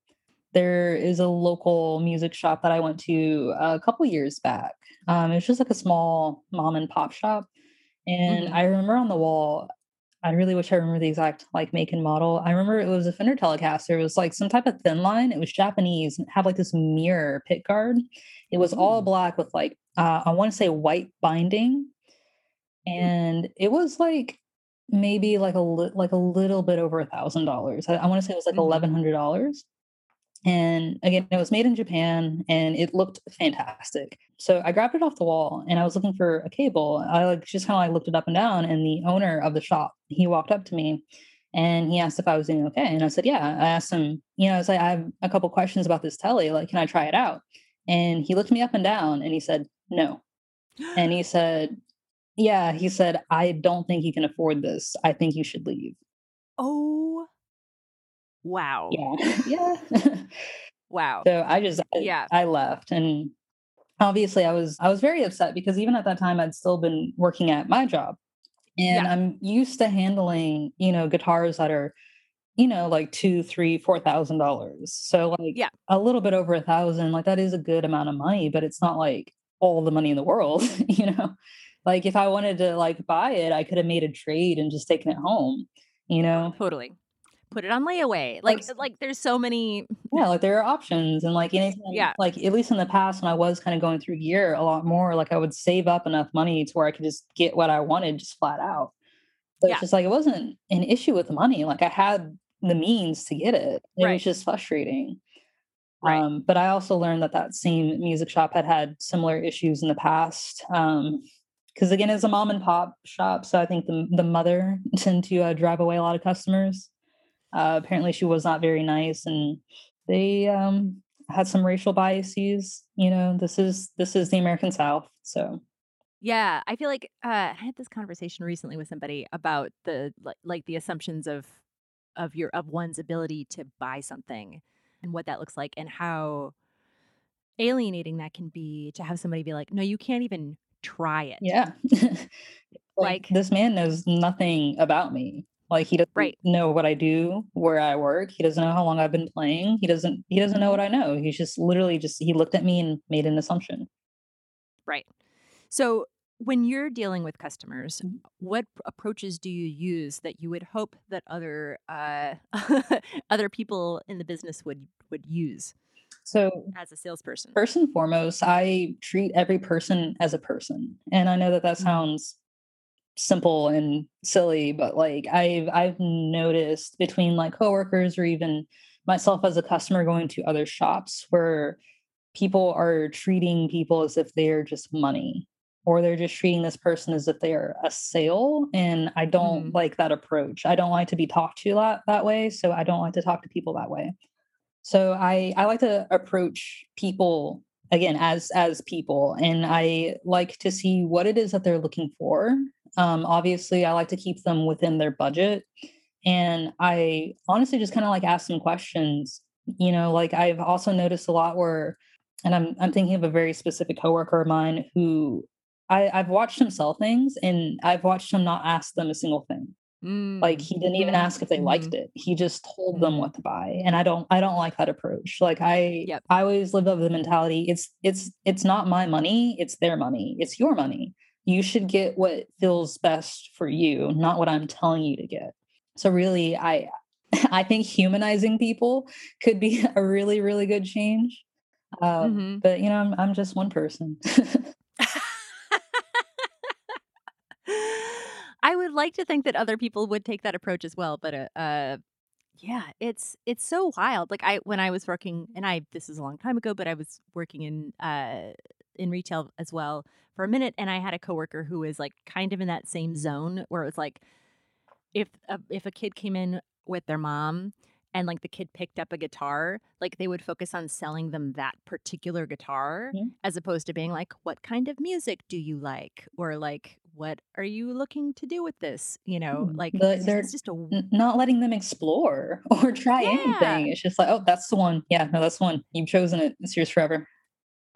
There is a local music shop that I went to a couple years back. Um, it was just like a small mom and pop shop. And Mhm. I remember on the wall, I really wish I remember the exact like make and model. I remember it was a Fender Telecaster. It was like some type of Thinline. It was Japanese and had like this mirror pickguard. It was all black with like uh, I want to say white binding, and it was like maybe like a li- like a little bit over a thousand dollars. I, I want to say it was like Mhm. eleven hundred dollars. And again, it was made in Japan and it looked fantastic. So I grabbed it off the wall and I was looking for a cable. I like just kind of like looked it up and down and the owner of the shop, he walked up to me and he asked if I was doing okay. And I said, yeah. I asked him, you know, I was like, I have a couple questions about this telly. Like, can I try it out? And he looked me up and down and he said, no. And he said, yeah, he said, I don't think you can afford this. I think you should leave. oh, wow, Yeah. yeah. wow, So I just I, Yeah. I left and obviously I was I was very upset because even at that time I'd still been working at my job. And Yeah. I'm used to handling, you know, guitars that are, you know, like two, three, four thousand dollars. So like Yeah. a little bit over a thousand, like that is a good amount of money, but it's not like all the money in the world, you know. Like if I wanted to like buy it, I could have made a trade and just taken it home, you know. totally. Put it on layaway. Like, Like- uh, like there's so many. Yeah, like there are options, and like anything, Yeah. like at least in the past when I was kind of going through gear a lot more, like I would save up enough money to where I could just get what I wanted just flat out. But Yeah. it's just like it wasn't an issue with the money. Like I had the means to get it. It Right. was just frustrating. Right. Um, but I also learned that that same music shop had had similar issues in the past. Um, because again, it's a mom and pop shop, so I think the the mother tend to uh, drive away a lot of customers. Uh, apparently, she was not very nice, and they um, had some racial biases. You know, this is this is the American South, so yeah, I feel like uh, I had this conversation recently with somebody about the like, like the assumptions of of your of one's ability to buy something and what that looks like and how alienating that can be to have somebody be like, "No, you can't even try it." Yeah. like, like, this man knows nothing about me. Like he doesn't right. know what I do, where I work. He doesn't know how long I've been playing. He doesn't he doesn't know what. I know. He's just literally just he looked at me and made an assumption. Right. So when you're dealing with customers, mm-hmm. what approaches do you use that you would hope that other uh, other people in the business would would use? So, as a salesperson, first and foremost, I treat every person as a person, and I know that that mm-hmm. sounds simple and silly, but like I've I've noticed between like coworkers or even myself as a customer going to other shops where people are treating people as if they're just money or they're just treating this person as if they are a sale and i don't mm. like that approach. I don't like to be talked to that, that way so i don't like to talk to people that way. So i i like to approach people again as as people and i like to see what it is that they're looking for. Um, obviously i like to keep them within their budget and i honestly just kind of like ask some questions. You know like i've also noticed a lot where and i'm i'm thinking of a very specific coworker of mine who I, I've watched him sell things and I've watched him not ask them a single thing. Mm. Like he didn't even ask if they liked it. He just told mm. them what to buy. And I don't I don't like that approach. Like I yep. I always live up the mentality it's it's it's not my money, it's their money. It's your money. You should get what feels best for you, not what I'm telling you to get. So really I I think humanizing people could be a really really good change. Um, mm-hmm. but you know I'm I'm just one person. I would like to think that other people would take that approach as well, but uh, uh, yeah, it's it's so wild. Like I when I was working, and I this is a long time ago, but I was working in uh in retail as well for a minute, and I had a coworker who was like kind of in that same zone where it was like if a, if a kid came in with their mom and like the kid picked up a guitar, like they would focus on selling them that particular guitar mm-hmm. as opposed to being like, what kind of music do you like? Or like, what are you looking to do with this? You know, mm, like the, they're just a n- not letting them explore or try yeah. anything. It's just like, oh, that's the one. Yeah, no, that's the one. You've chosen it. It's yours forever.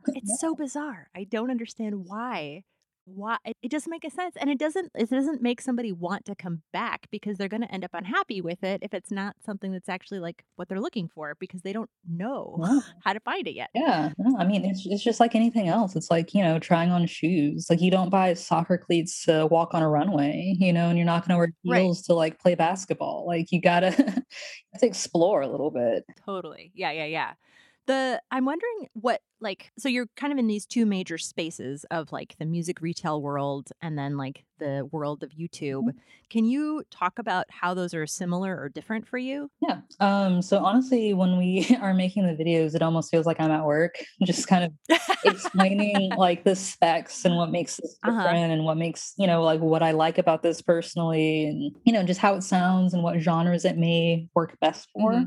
It's so bizarre. I don't understand why why it, it doesn't make a sense and it doesn't it doesn't make somebody want to come back because they're going to end up unhappy with it if it's not something that's actually like what they're looking for because they don't know wow. how to find it yet yeah no, i mean it's, it's just like anything else it's like you know trying on shoes like you don't buy soccer cleats to walk on a runway you know and you're not going to wear heels right. to like play basketball like you gotta to explore a little bit totally yeah yeah yeah the I'm wondering what like so you're kind of in these two major spaces of like the music retail world and then like the world of YouTube. Mm-hmm. Can you talk about how those are similar or different for you? Yeah. Um so honestly when we are making the videos it almost feels like I'm at work just kind of explaining like the specs and what makes this uh-huh. different uh-huh. and what makes, you know, like what I like about this personally and you know just how it sounds and what genres it may work best for. Mm-hmm.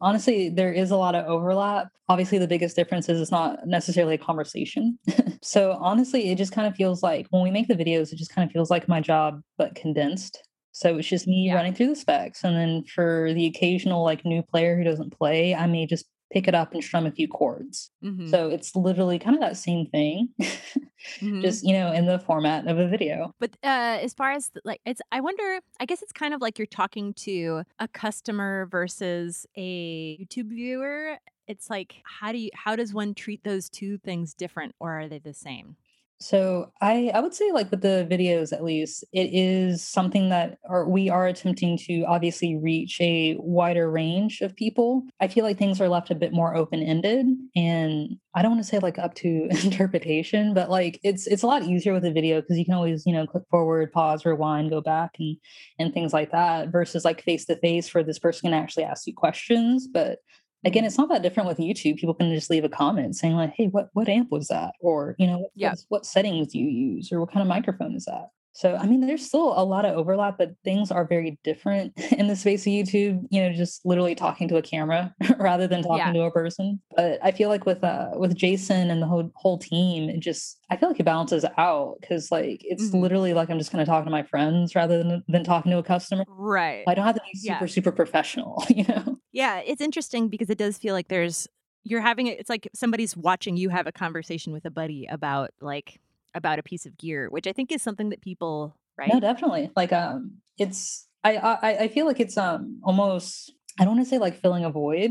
Honestly, there is a lot of overlap. Obviously, the biggest difference is it's not necessarily a conversation. so, honestly, it just kind of feels like when we make the videos, it just kind of feels like my job, but condensed. So it's just me yeah. running through the specs. And then for the occasional like new player who doesn't play, I may just pick it up and strum a few chords. Mm-hmm. So it's literally kind of that same thing, mm-hmm. just you know, in the format of a video. But uh, as far as like, it's I wonder. I guess it's kind of like you're talking to a customer versus a YouTube viewer. It's like how do you how does one treat those two things different, or are they the same? So I I would say like with the videos at least it is something that are, we are attempting to obviously reach a wider range of people. I feel like things are left a bit more open-ended and I don't want to say like up to interpretation, but like it's it's a lot easier with a video because you can always, you know, click forward, pause, rewind, go back and and things like that versus like face to face where this person can actually ask you questions, but again, it's not that different with YouTube. People can just leave a comment saying like, "Hey, what what amp was that?" or you know, Yeah. what, what settings do you use, or what kind of microphone is that? So, I mean, there's still a lot of overlap, but things are very different in the space of YouTube. You know, just literally talking to a camera rather than talking Yeah. to a person. But I feel like with uh with Jason and the whole whole team, it just I feel like it balances out because like it's Mhm. literally like I'm just going to talk to my friends rather than than talking to a customer. Right. I don't have to be Yeah. super super professional. You know. Yeah, it's interesting because it does feel like there's you're having it it's like somebody's watching you have a conversation with a buddy about like about a piece of gear, which I think is something that people, right? No, definitely. Like, um, it's I I I feel like it's um almost I don't want to say like filling a void,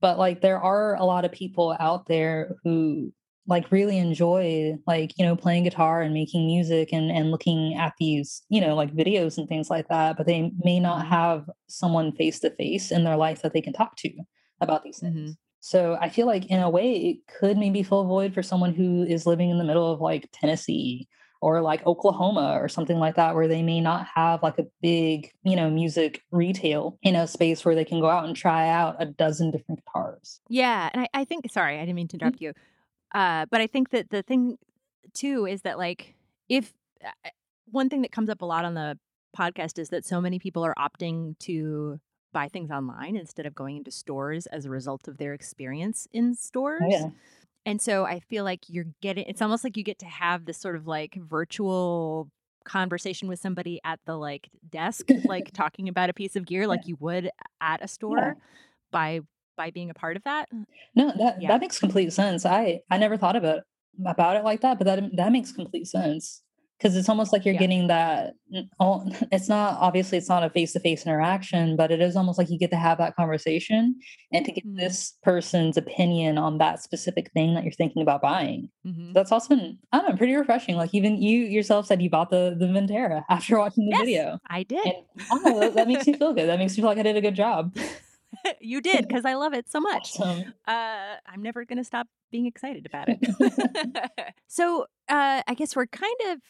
but like there are a lot of people out there who like really enjoy like you know playing guitar and making music and and looking at these you know like videos and things like that but they may not have someone face to face in their life that they can talk to about these things Mhm. So i feel like in a way it could maybe fill a void for someone who is living in the middle of like tennessee or like Oklahoma or something like that, where they may not have like a big, you know, music retail, you know, space where they can go out and try out a dozen different guitars. Yeah, and I, I think sorry, I didn't mean to interrupt you. Uh, but I think that the thing too is that like if uh, one thing that comes up a lot on the podcast is that so many people are opting to buy things online instead of going into stores as a result of their experience in oh, stores. Oh, yeah. And so I feel like you're getting it's almost like you get to have this sort of like virtual conversation with somebody at the like desk like talking about a piece of gear like you would at a store by by being a part of that. No, that Yeah. that makes complete sense. I I never thought about about it like that, but that that makes complete sense because it's almost like you're Yeah. getting that. all- It's not obviously it's not a face to face interaction, but it is almost like you get to have that conversation and to get Mhm. this person's opinion on that specific thing that you're thinking about buying. Mm-hmm. That's also been I don't know pretty refreshing. Like even you yourself said you bought the the Vintera after watching the Yes, video, I did. and I that, that makes me feel good. That makes me feel like I did a good job. you did because I love it so much. Awesome. Uh, I'm never going to stop being excited about it. so, uh, I guess we're kind of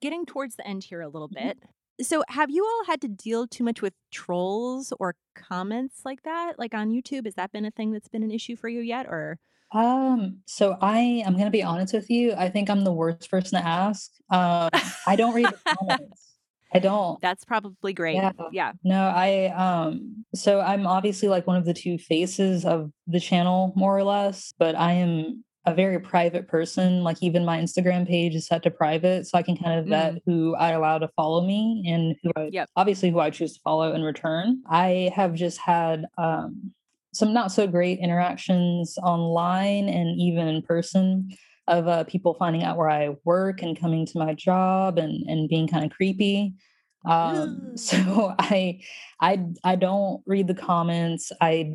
getting towards the end here a little Mhm. bit. So, have you all had to deal too much with trolls or comments like that, like on YouTube? Has that been a thing that's been an issue for you yet? Or Um, so I am gonna be honest with you. I think I'm the worst person to ask. Um, I don't read the comments. I don't. that's probably great. Yeah. Yeah. No, I um so I'm obviously like one of the two faces of the channel more or less, but I am a very private person. Like even my Instagram page is set to private, so I can kind of vet who I allow to follow me and who I Yep. obviously who I choose to follow in return. I have just had um some not so great interactions online and even in person of uh, people finding out where I work and coming to my job and and being kind of creepy. Um, so I I I don't read the comments. I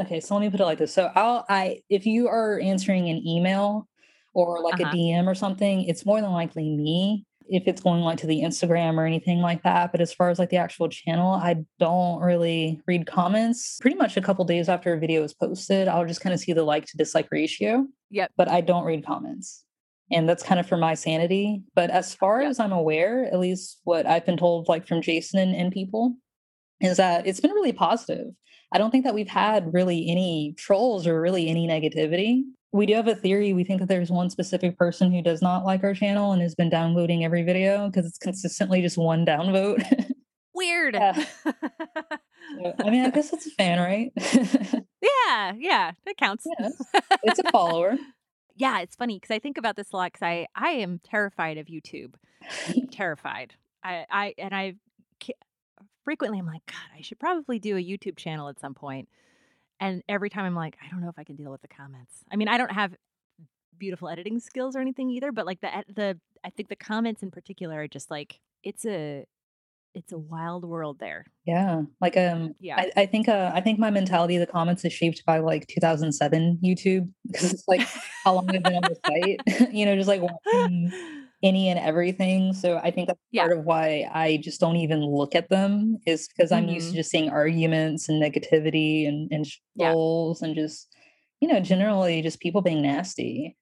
okay, so let me put it like this. So I'll I if you are answering an email or like Uh-huh. a DM or something, it's more than likely me if it's going like to the Instagram or anything like that. But as far as like the actual channel, I don't really read comments. Pretty much a couple days after a video is posted, I'll just kind of see the like to dislike ratio. Yep. But I don't read comments. And that's kind of for my sanity. But as far Yep. as I'm aware, at least what I've been told like from Jason and, and people, is that it's been really positive. I don't think that we've had really any trolls or really any negativity. We do have a theory. We think that there's one specific person who does not like our channel and has been downvoting every video because it's consistently just one downvote. Weird. Yeah. So, I mean, I guess it's a fan, right? yeah. Yeah. That counts. Yes. it's a follower. yeah. It's funny because I think about this a lot because I, I am terrified of YouTube. terrified. I, I and I frequently I'm like, God, I should probably do a YouTube channel at some point. And every time I'm like, I don't know if I can deal with the comments. I mean, I don't have beautiful editing skills or anything either, but like the the I think the comments in particular are just like it's a it's a wild world there. Yeah. Like um Yeah. I, I think uh I think my mentality of the comments is shaped by like 2007 YouTube because it's like how long I've been on the site. you know, just like watching any and everything. So I think that's Yeah. part of why I just don't even look at them is because I'm used to just seeing arguments and negativity and, and Yeah. trolls and just, you know, generally just people being nasty.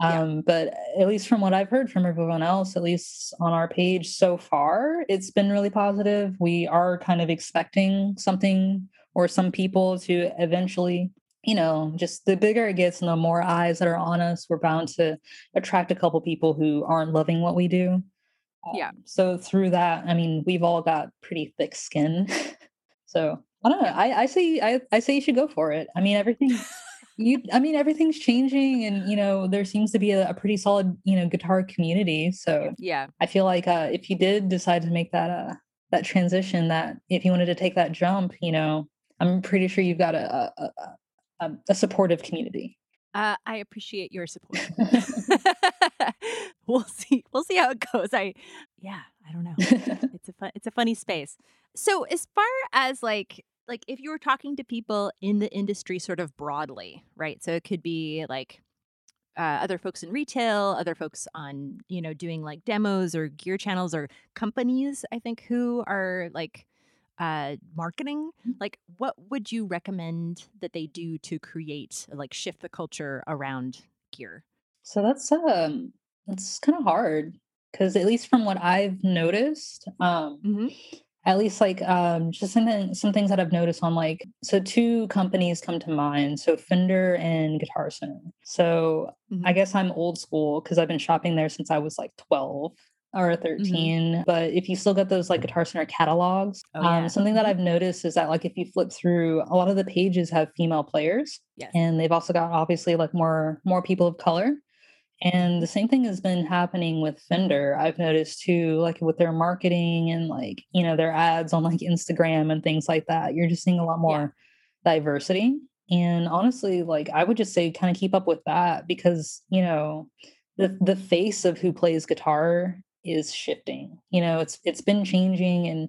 Yeah. Um, but at least from what I've heard from everyone else, at least on our page so far, it's been really positive. We are kind of expecting something or some people to eventually you know, just the bigger it gets and the more eyes that are on us, we're bound to attract a couple people who aren't loving what we do. Um, yeah. So through that, I mean, we've all got pretty thick skin. so I don't know. I, I say I, I say you should go for it. I mean, everything you I mean everything's changing and you know there seems to be a, a, pretty solid you know guitar community so yeah I feel like uh if you did decide to make that uh that transition that if you wanted to take that jump you know I'm pretty sure you've got a a, a, a supportive community uh, I appreciate your support. we'll see. We'll see how it goes. I, yeah, I don't know. It's a fun. It's a funny space. So as far as like like if you were talking to people in the industry sort of broadly, right? So it could be like uh, other folks in retail, other folks on, you know, doing like demos or gear channels or companies, I think, who are like uh, marketing. Mm. Like, what would you recommend that they do to create, like, shift the culture around gear? So that's um that's kind of hard because at least from what I've noticed, um, mm-hmm at least like um, just something some things that I've noticed on like so two companies come to mind so Fender and Guitar Center so mm-hmm. I guess I'm old school because I've been shopping there since I was like 12 or mm-hmm. 13 mm-hmm. but if you still get those like Guitar Center catalogs oh, yeah. um, something that mm-hmm. I've noticed is that like if you flip through a lot of the pages have female players yes. and they've also got obviously like more more people of color and the same thing has been happening with Fender. I've noticed too, like with their marketing and like, you know, their ads on like Instagram and things like that. You're just seeing a lot more yeah. diversity. And honestly, like I would just say kind of keep up with that because, you know, the the face of who plays guitar is shifting. You know, it's it's been changing and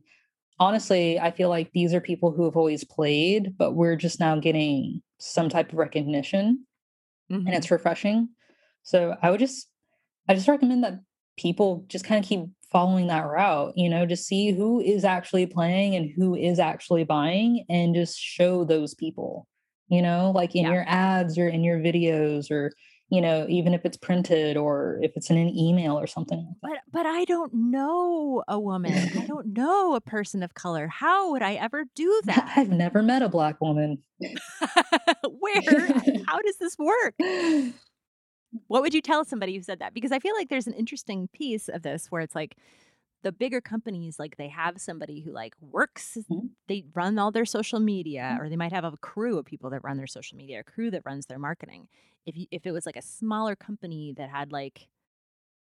honestly, I feel like these are people who have always played, but we're just now getting some type of recognition mm-hmm. and it's refreshing. So I would just, I just recommend that people just kind of keep following that route, you know, to see who is actually playing and who is actually buying and just show those people, you know, like in yeah. your ads or in your videos or, you know, even if it's printed or if it's in an email or something. But but I don't know a woman. I don't know a person of color. How would I ever do that? I've never met a black woman. Where? How does this work? what would you tell somebody who said that? Because I feel like there's an interesting piece of this where it's like the bigger companies like they have somebody who like works mm-hmm. they run all their social media mm-hmm. or they might have a crew of people that run their social media a crew that runs their marketing if you, if it was like a smaller company that had like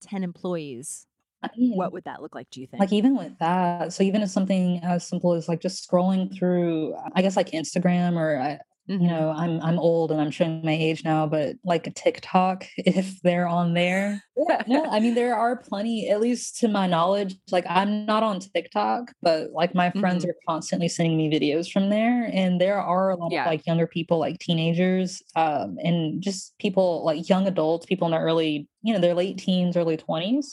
10 employees I mean, what would that look like do you think like even with that so even if something as simple as like just scrolling through i guess like instagram or I, Mm-hmm. You know, I'm I'm old and I'm showing my age now, but like a TikTok, if they're on there. Yeah, no, I mean there are plenty, at least to my knowledge. Like I'm not on TikTok, but like my friends mm-hmm. are constantly sending me videos from there. And there are a lot yeah. of like younger people, like teenagers, um, and just people like young adults, people in their early, you know, their late teens, early 20s,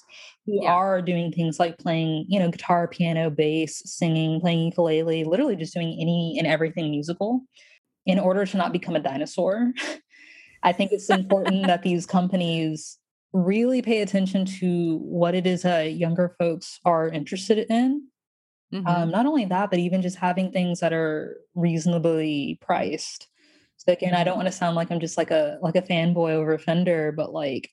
who yeah. are doing things like playing, you know, guitar, piano, bass, singing, playing ukulele, literally just doing any and everything musical in order to not become a dinosaur, I think it's important that these companies really pay attention to what it is that younger folks are interested in. Mm-hmm. Um, not only that, but even just having things that are reasonably priced. So again, I don't want to sound like I'm just like a like a fanboy over Fender, but like,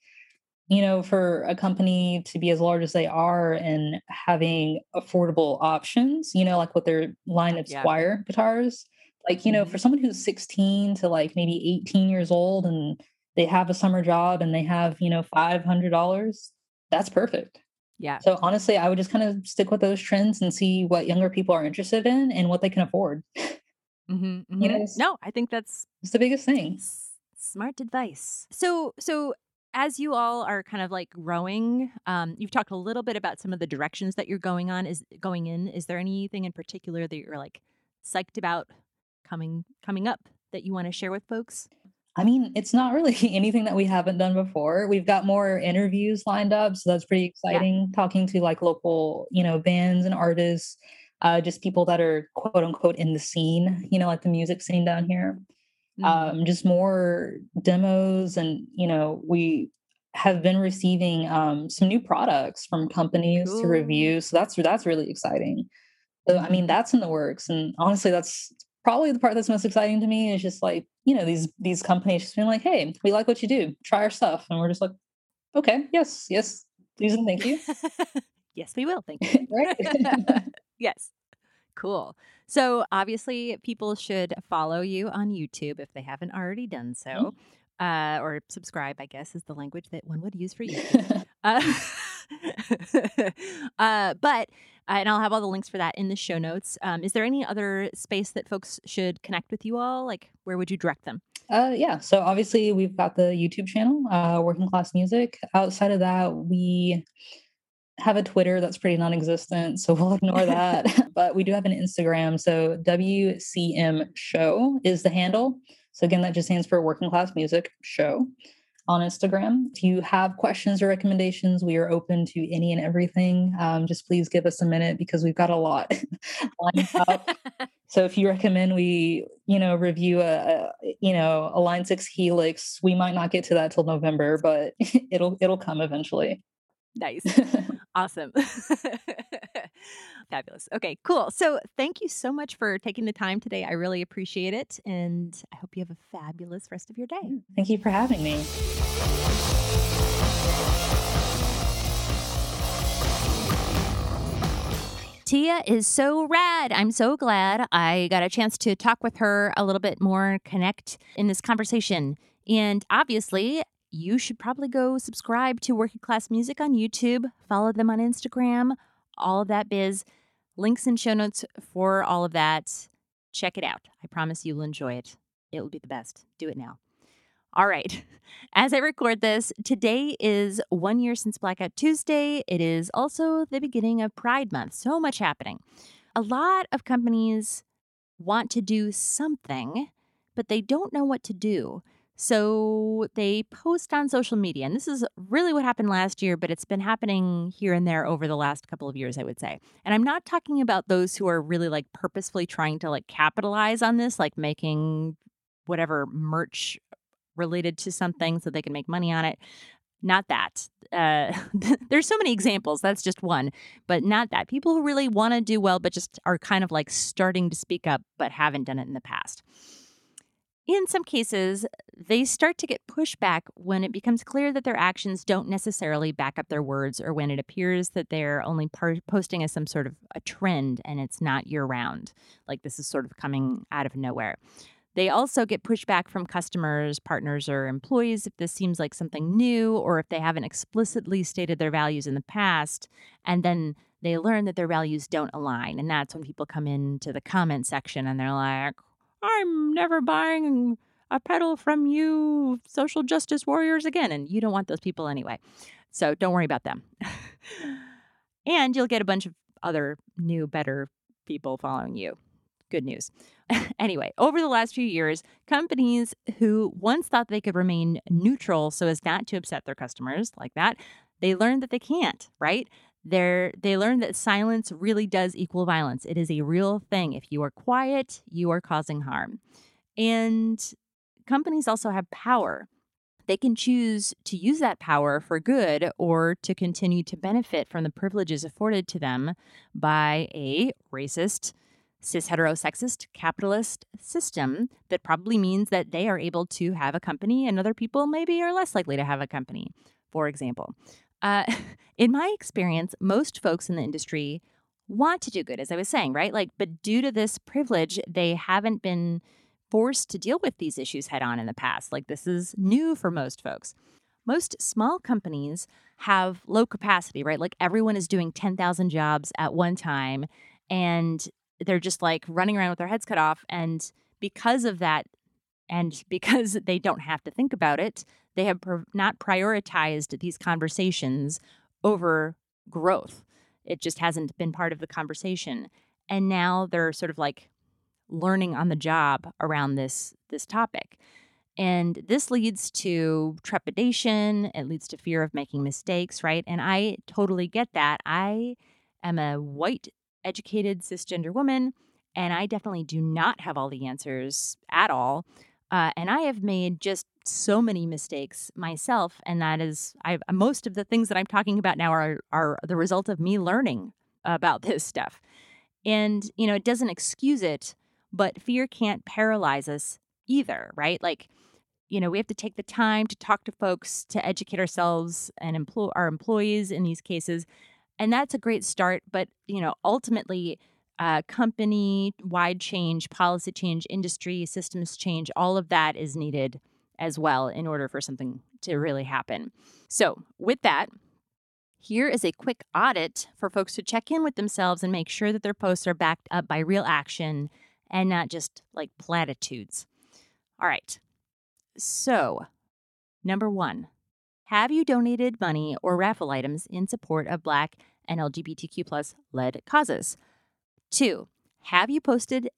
you know, for a company to be as large as they are and having affordable options, you know, like with their line of yeah. Squier guitars, like, you know, for mm-hmm. someone who's 16 to like maybe 18 years old and they have a summer job and they have, you know, $500, that's perfect. Yeah. So honestly, I would just kind of stick with those trends and see what younger people are interested in and what they can afford. Mm-hmm, mm-hmm. You know, no, I think that's it's the biggest thing. Smart advice. So, so as you all are kind of like growing, um, you've talked a little bit about some of the directions that you're going on. Is going in? Is there anything in particular that you're like psyched about coming coming up that you want to share with folks? I mean, it's not really anything that we haven't done before. We've got more interviews lined up, so that's pretty exciting. Yeah. Talking to like local, you know, bands and artists, uh, just people that are quote unquote in the scene, you know, like the music scene down here. Mm-hmm. Um, just more demos, and you know, we have been receiving um, some new products from companies cool. to review. So that's that's really exciting. So I mean, mm-hmm. that's in the works, and honestly, that's probably the part that's most exciting to me is just like you know these these companies just being like, "Hey, we like what you do. Try our stuff," and we're just like, "Okay, yes, yes, please and thank you." yes, we will. Thank you. right? yes. Cool. So obviously, people should follow you on YouTube if they haven't already done so. Mm-hmm. Uh, or subscribe, I guess, is the language that one would use for you. uh, uh, but and I'll have all the links for that in the show notes. Um, is there any other space that folks should connect with you all? Like, where would you direct them? Uh, yeah. So obviously, we've got the YouTube channel, uh, Working Class Music. Outside of that, we have a Twitter that's pretty non-existent, so we'll ignore that. but we do have an Instagram. So WCM Show is the handle. So again, that just stands for Working Class Music Show on Instagram. If you have questions or recommendations, we are open to any and everything. Um, just please give us a minute because we've got a lot lined up. so if you recommend we, you know, review a, a, you know a Line Six Helix, we might not get to that till November, but it'll it'll come eventually. Nice. awesome. Fabulous. Okay, cool. So, thank you so much for taking the time today. I really appreciate it. And I hope you have a fabulous rest of your day. Mm, thank you for having me. Tia is so rad. I'm so glad I got a chance to talk with her a little bit more, connect in this conversation. And obviously, you should probably go subscribe to Working Class Music on YouTube, follow them on Instagram, all of that biz. Links and show notes for all of that. Check it out. I promise you'll enjoy it. It will be the best. Do it now. All right. As I record this, today is one year since Blackout Tuesday. It is also the beginning of Pride Month. So much happening. A lot of companies want to do something, but they don't know what to do. So they post on social media, and this is really what happened last year, but it's been happening here and there over the last couple of years, I would say. And I'm not talking about those who are really like purposefully trying to like capitalize on this, like making whatever merch related to something so they can make money on it. Not that. Uh, there's so many examples. That's just one, but not that. People who really want to do well, but just are kind of like starting to speak up, but haven't done it in the past. In some cases, they start to get pushback when it becomes clear that their actions don't necessarily back up their words or when it appears that they're only par- posting as some sort of a trend and it's not year round. Like this is sort of coming out of nowhere. They also get pushback from customers, partners, or employees if this seems like something new or if they haven't explicitly stated their values in the past. And then they learn that their values don't align. And that's when people come into the comment section and they're like, I'm never buying a pedal from you, social justice warriors, again. And you don't want those people anyway. So don't worry about them. and you'll get a bunch of other new, better people following you. Good news. anyway, over the last few years, companies who once thought they could remain neutral so as not to upset their customers like that, they learned that they can't, right? They're, they learn that silence really does equal violence. It is a real thing. If you are quiet, you are causing harm. And companies also have power. They can choose to use that power for good or to continue to benefit from the privileges afforded to them by a racist, cis heterosexist capitalist system that probably means that they are able to have a company and other people maybe are less likely to have a company, for example. Uh, in my experience, most folks in the industry want to do good, as I was saying, right? Like, but due to this privilege, they haven't been forced to deal with these issues head on in the past. Like, this is new for most folks. Most small companies have low capacity, right? Like, everyone is doing 10,000 jobs at one time, and they're just like running around with their heads cut off. And because of that, and because they don't have to think about it, they have pr- not prioritized these conversations over growth. It just hasn't been part of the conversation. And now they're sort of like learning on the job around this this topic. And this leads to trepidation, it leads to fear of making mistakes, right? And I totally get that. I am a white educated cisgender woman and I definitely do not have all the answers at all. Uh, and I have made just so many mistakes myself, and that is, I most of the things that I'm talking about now are are the result of me learning about this stuff. And you know, it doesn't excuse it, but fear can't paralyze us either, right? Like, you know, we have to take the time to talk to folks, to educate ourselves and employ our employees in these cases. And that's a great start. But, you know, ultimately, uh, company wide change, policy change, industry systems change, all of that is needed as well in order for something to really happen. So, with that, here is a quick audit for folks to check in with themselves and make sure that their posts are backed up by real action and not just like platitudes. All right. So, number one, have you donated money or raffle items in support of Black and LGBTQ plus led causes? Two, have you posted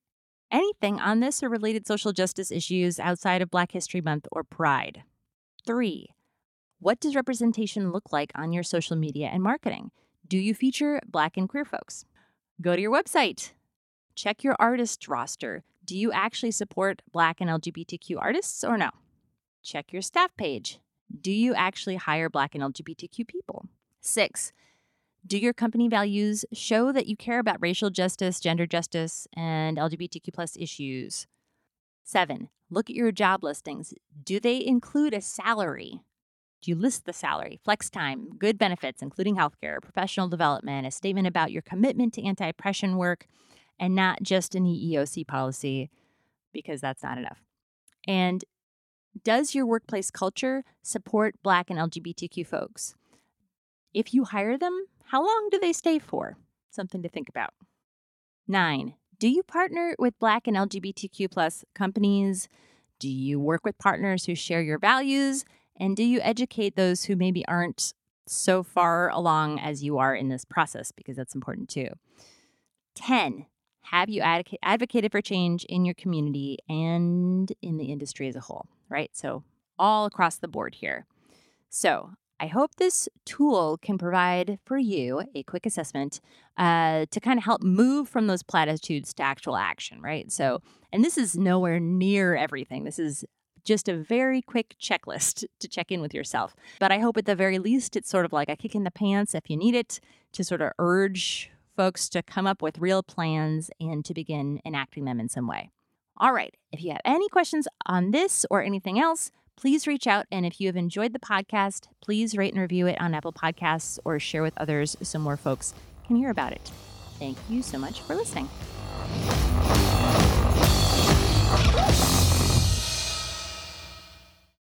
anything on this or related social justice issues outside of Black History Month or Pride? Three, what does representation look like on your social media and marketing? Do you feature Black and queer folks? Go to your website. Check your artist roster. Do you actually support Black and LGBTQ artists or no? Check your staff page. Do you actually hire Black and LGBTQ people? Six, do your company values show that you care about racial justice, gender justice, and LGBTQ plus issues? Seven, look at your job listings. Do they include a salary? Do you list the salary, flex time, good benefits, including healthcare, professional development, a statement about your commitment to anti oppression work, and not just an EEOC policy, because that's not enough? And does your workplace culture support Black and LGBTQ folks? If you hire them, how long do they stay for? Something to think about. Nine, do you partner with Black and LGBTQ plus companies? Do you work with partners who share your values and do you educate those who maybe aren't so far along as you are in this process? Because that's important too. 10. Have you advocated for change in your community and in the industry as a whole? Right? So, all across the board here. So, I hope this tool can provide for you a quick assessment uh, to kind of help move from those platitudes to actual action, right? So, and this is nowhere near everything. This is just a very quick checklist to check in with yourself. But I hope at the very least it's sort of like a kick in the pants if you need it to sort of urge folks to come up with real plans and to begin enacting them in some way. All right, if you have any questions on this or anything else, please reach out. And if you have enjoyed the podcast, please rate and review it on Apple Podcasts or share with others so more folks can hear about it. Thank you so much for listening.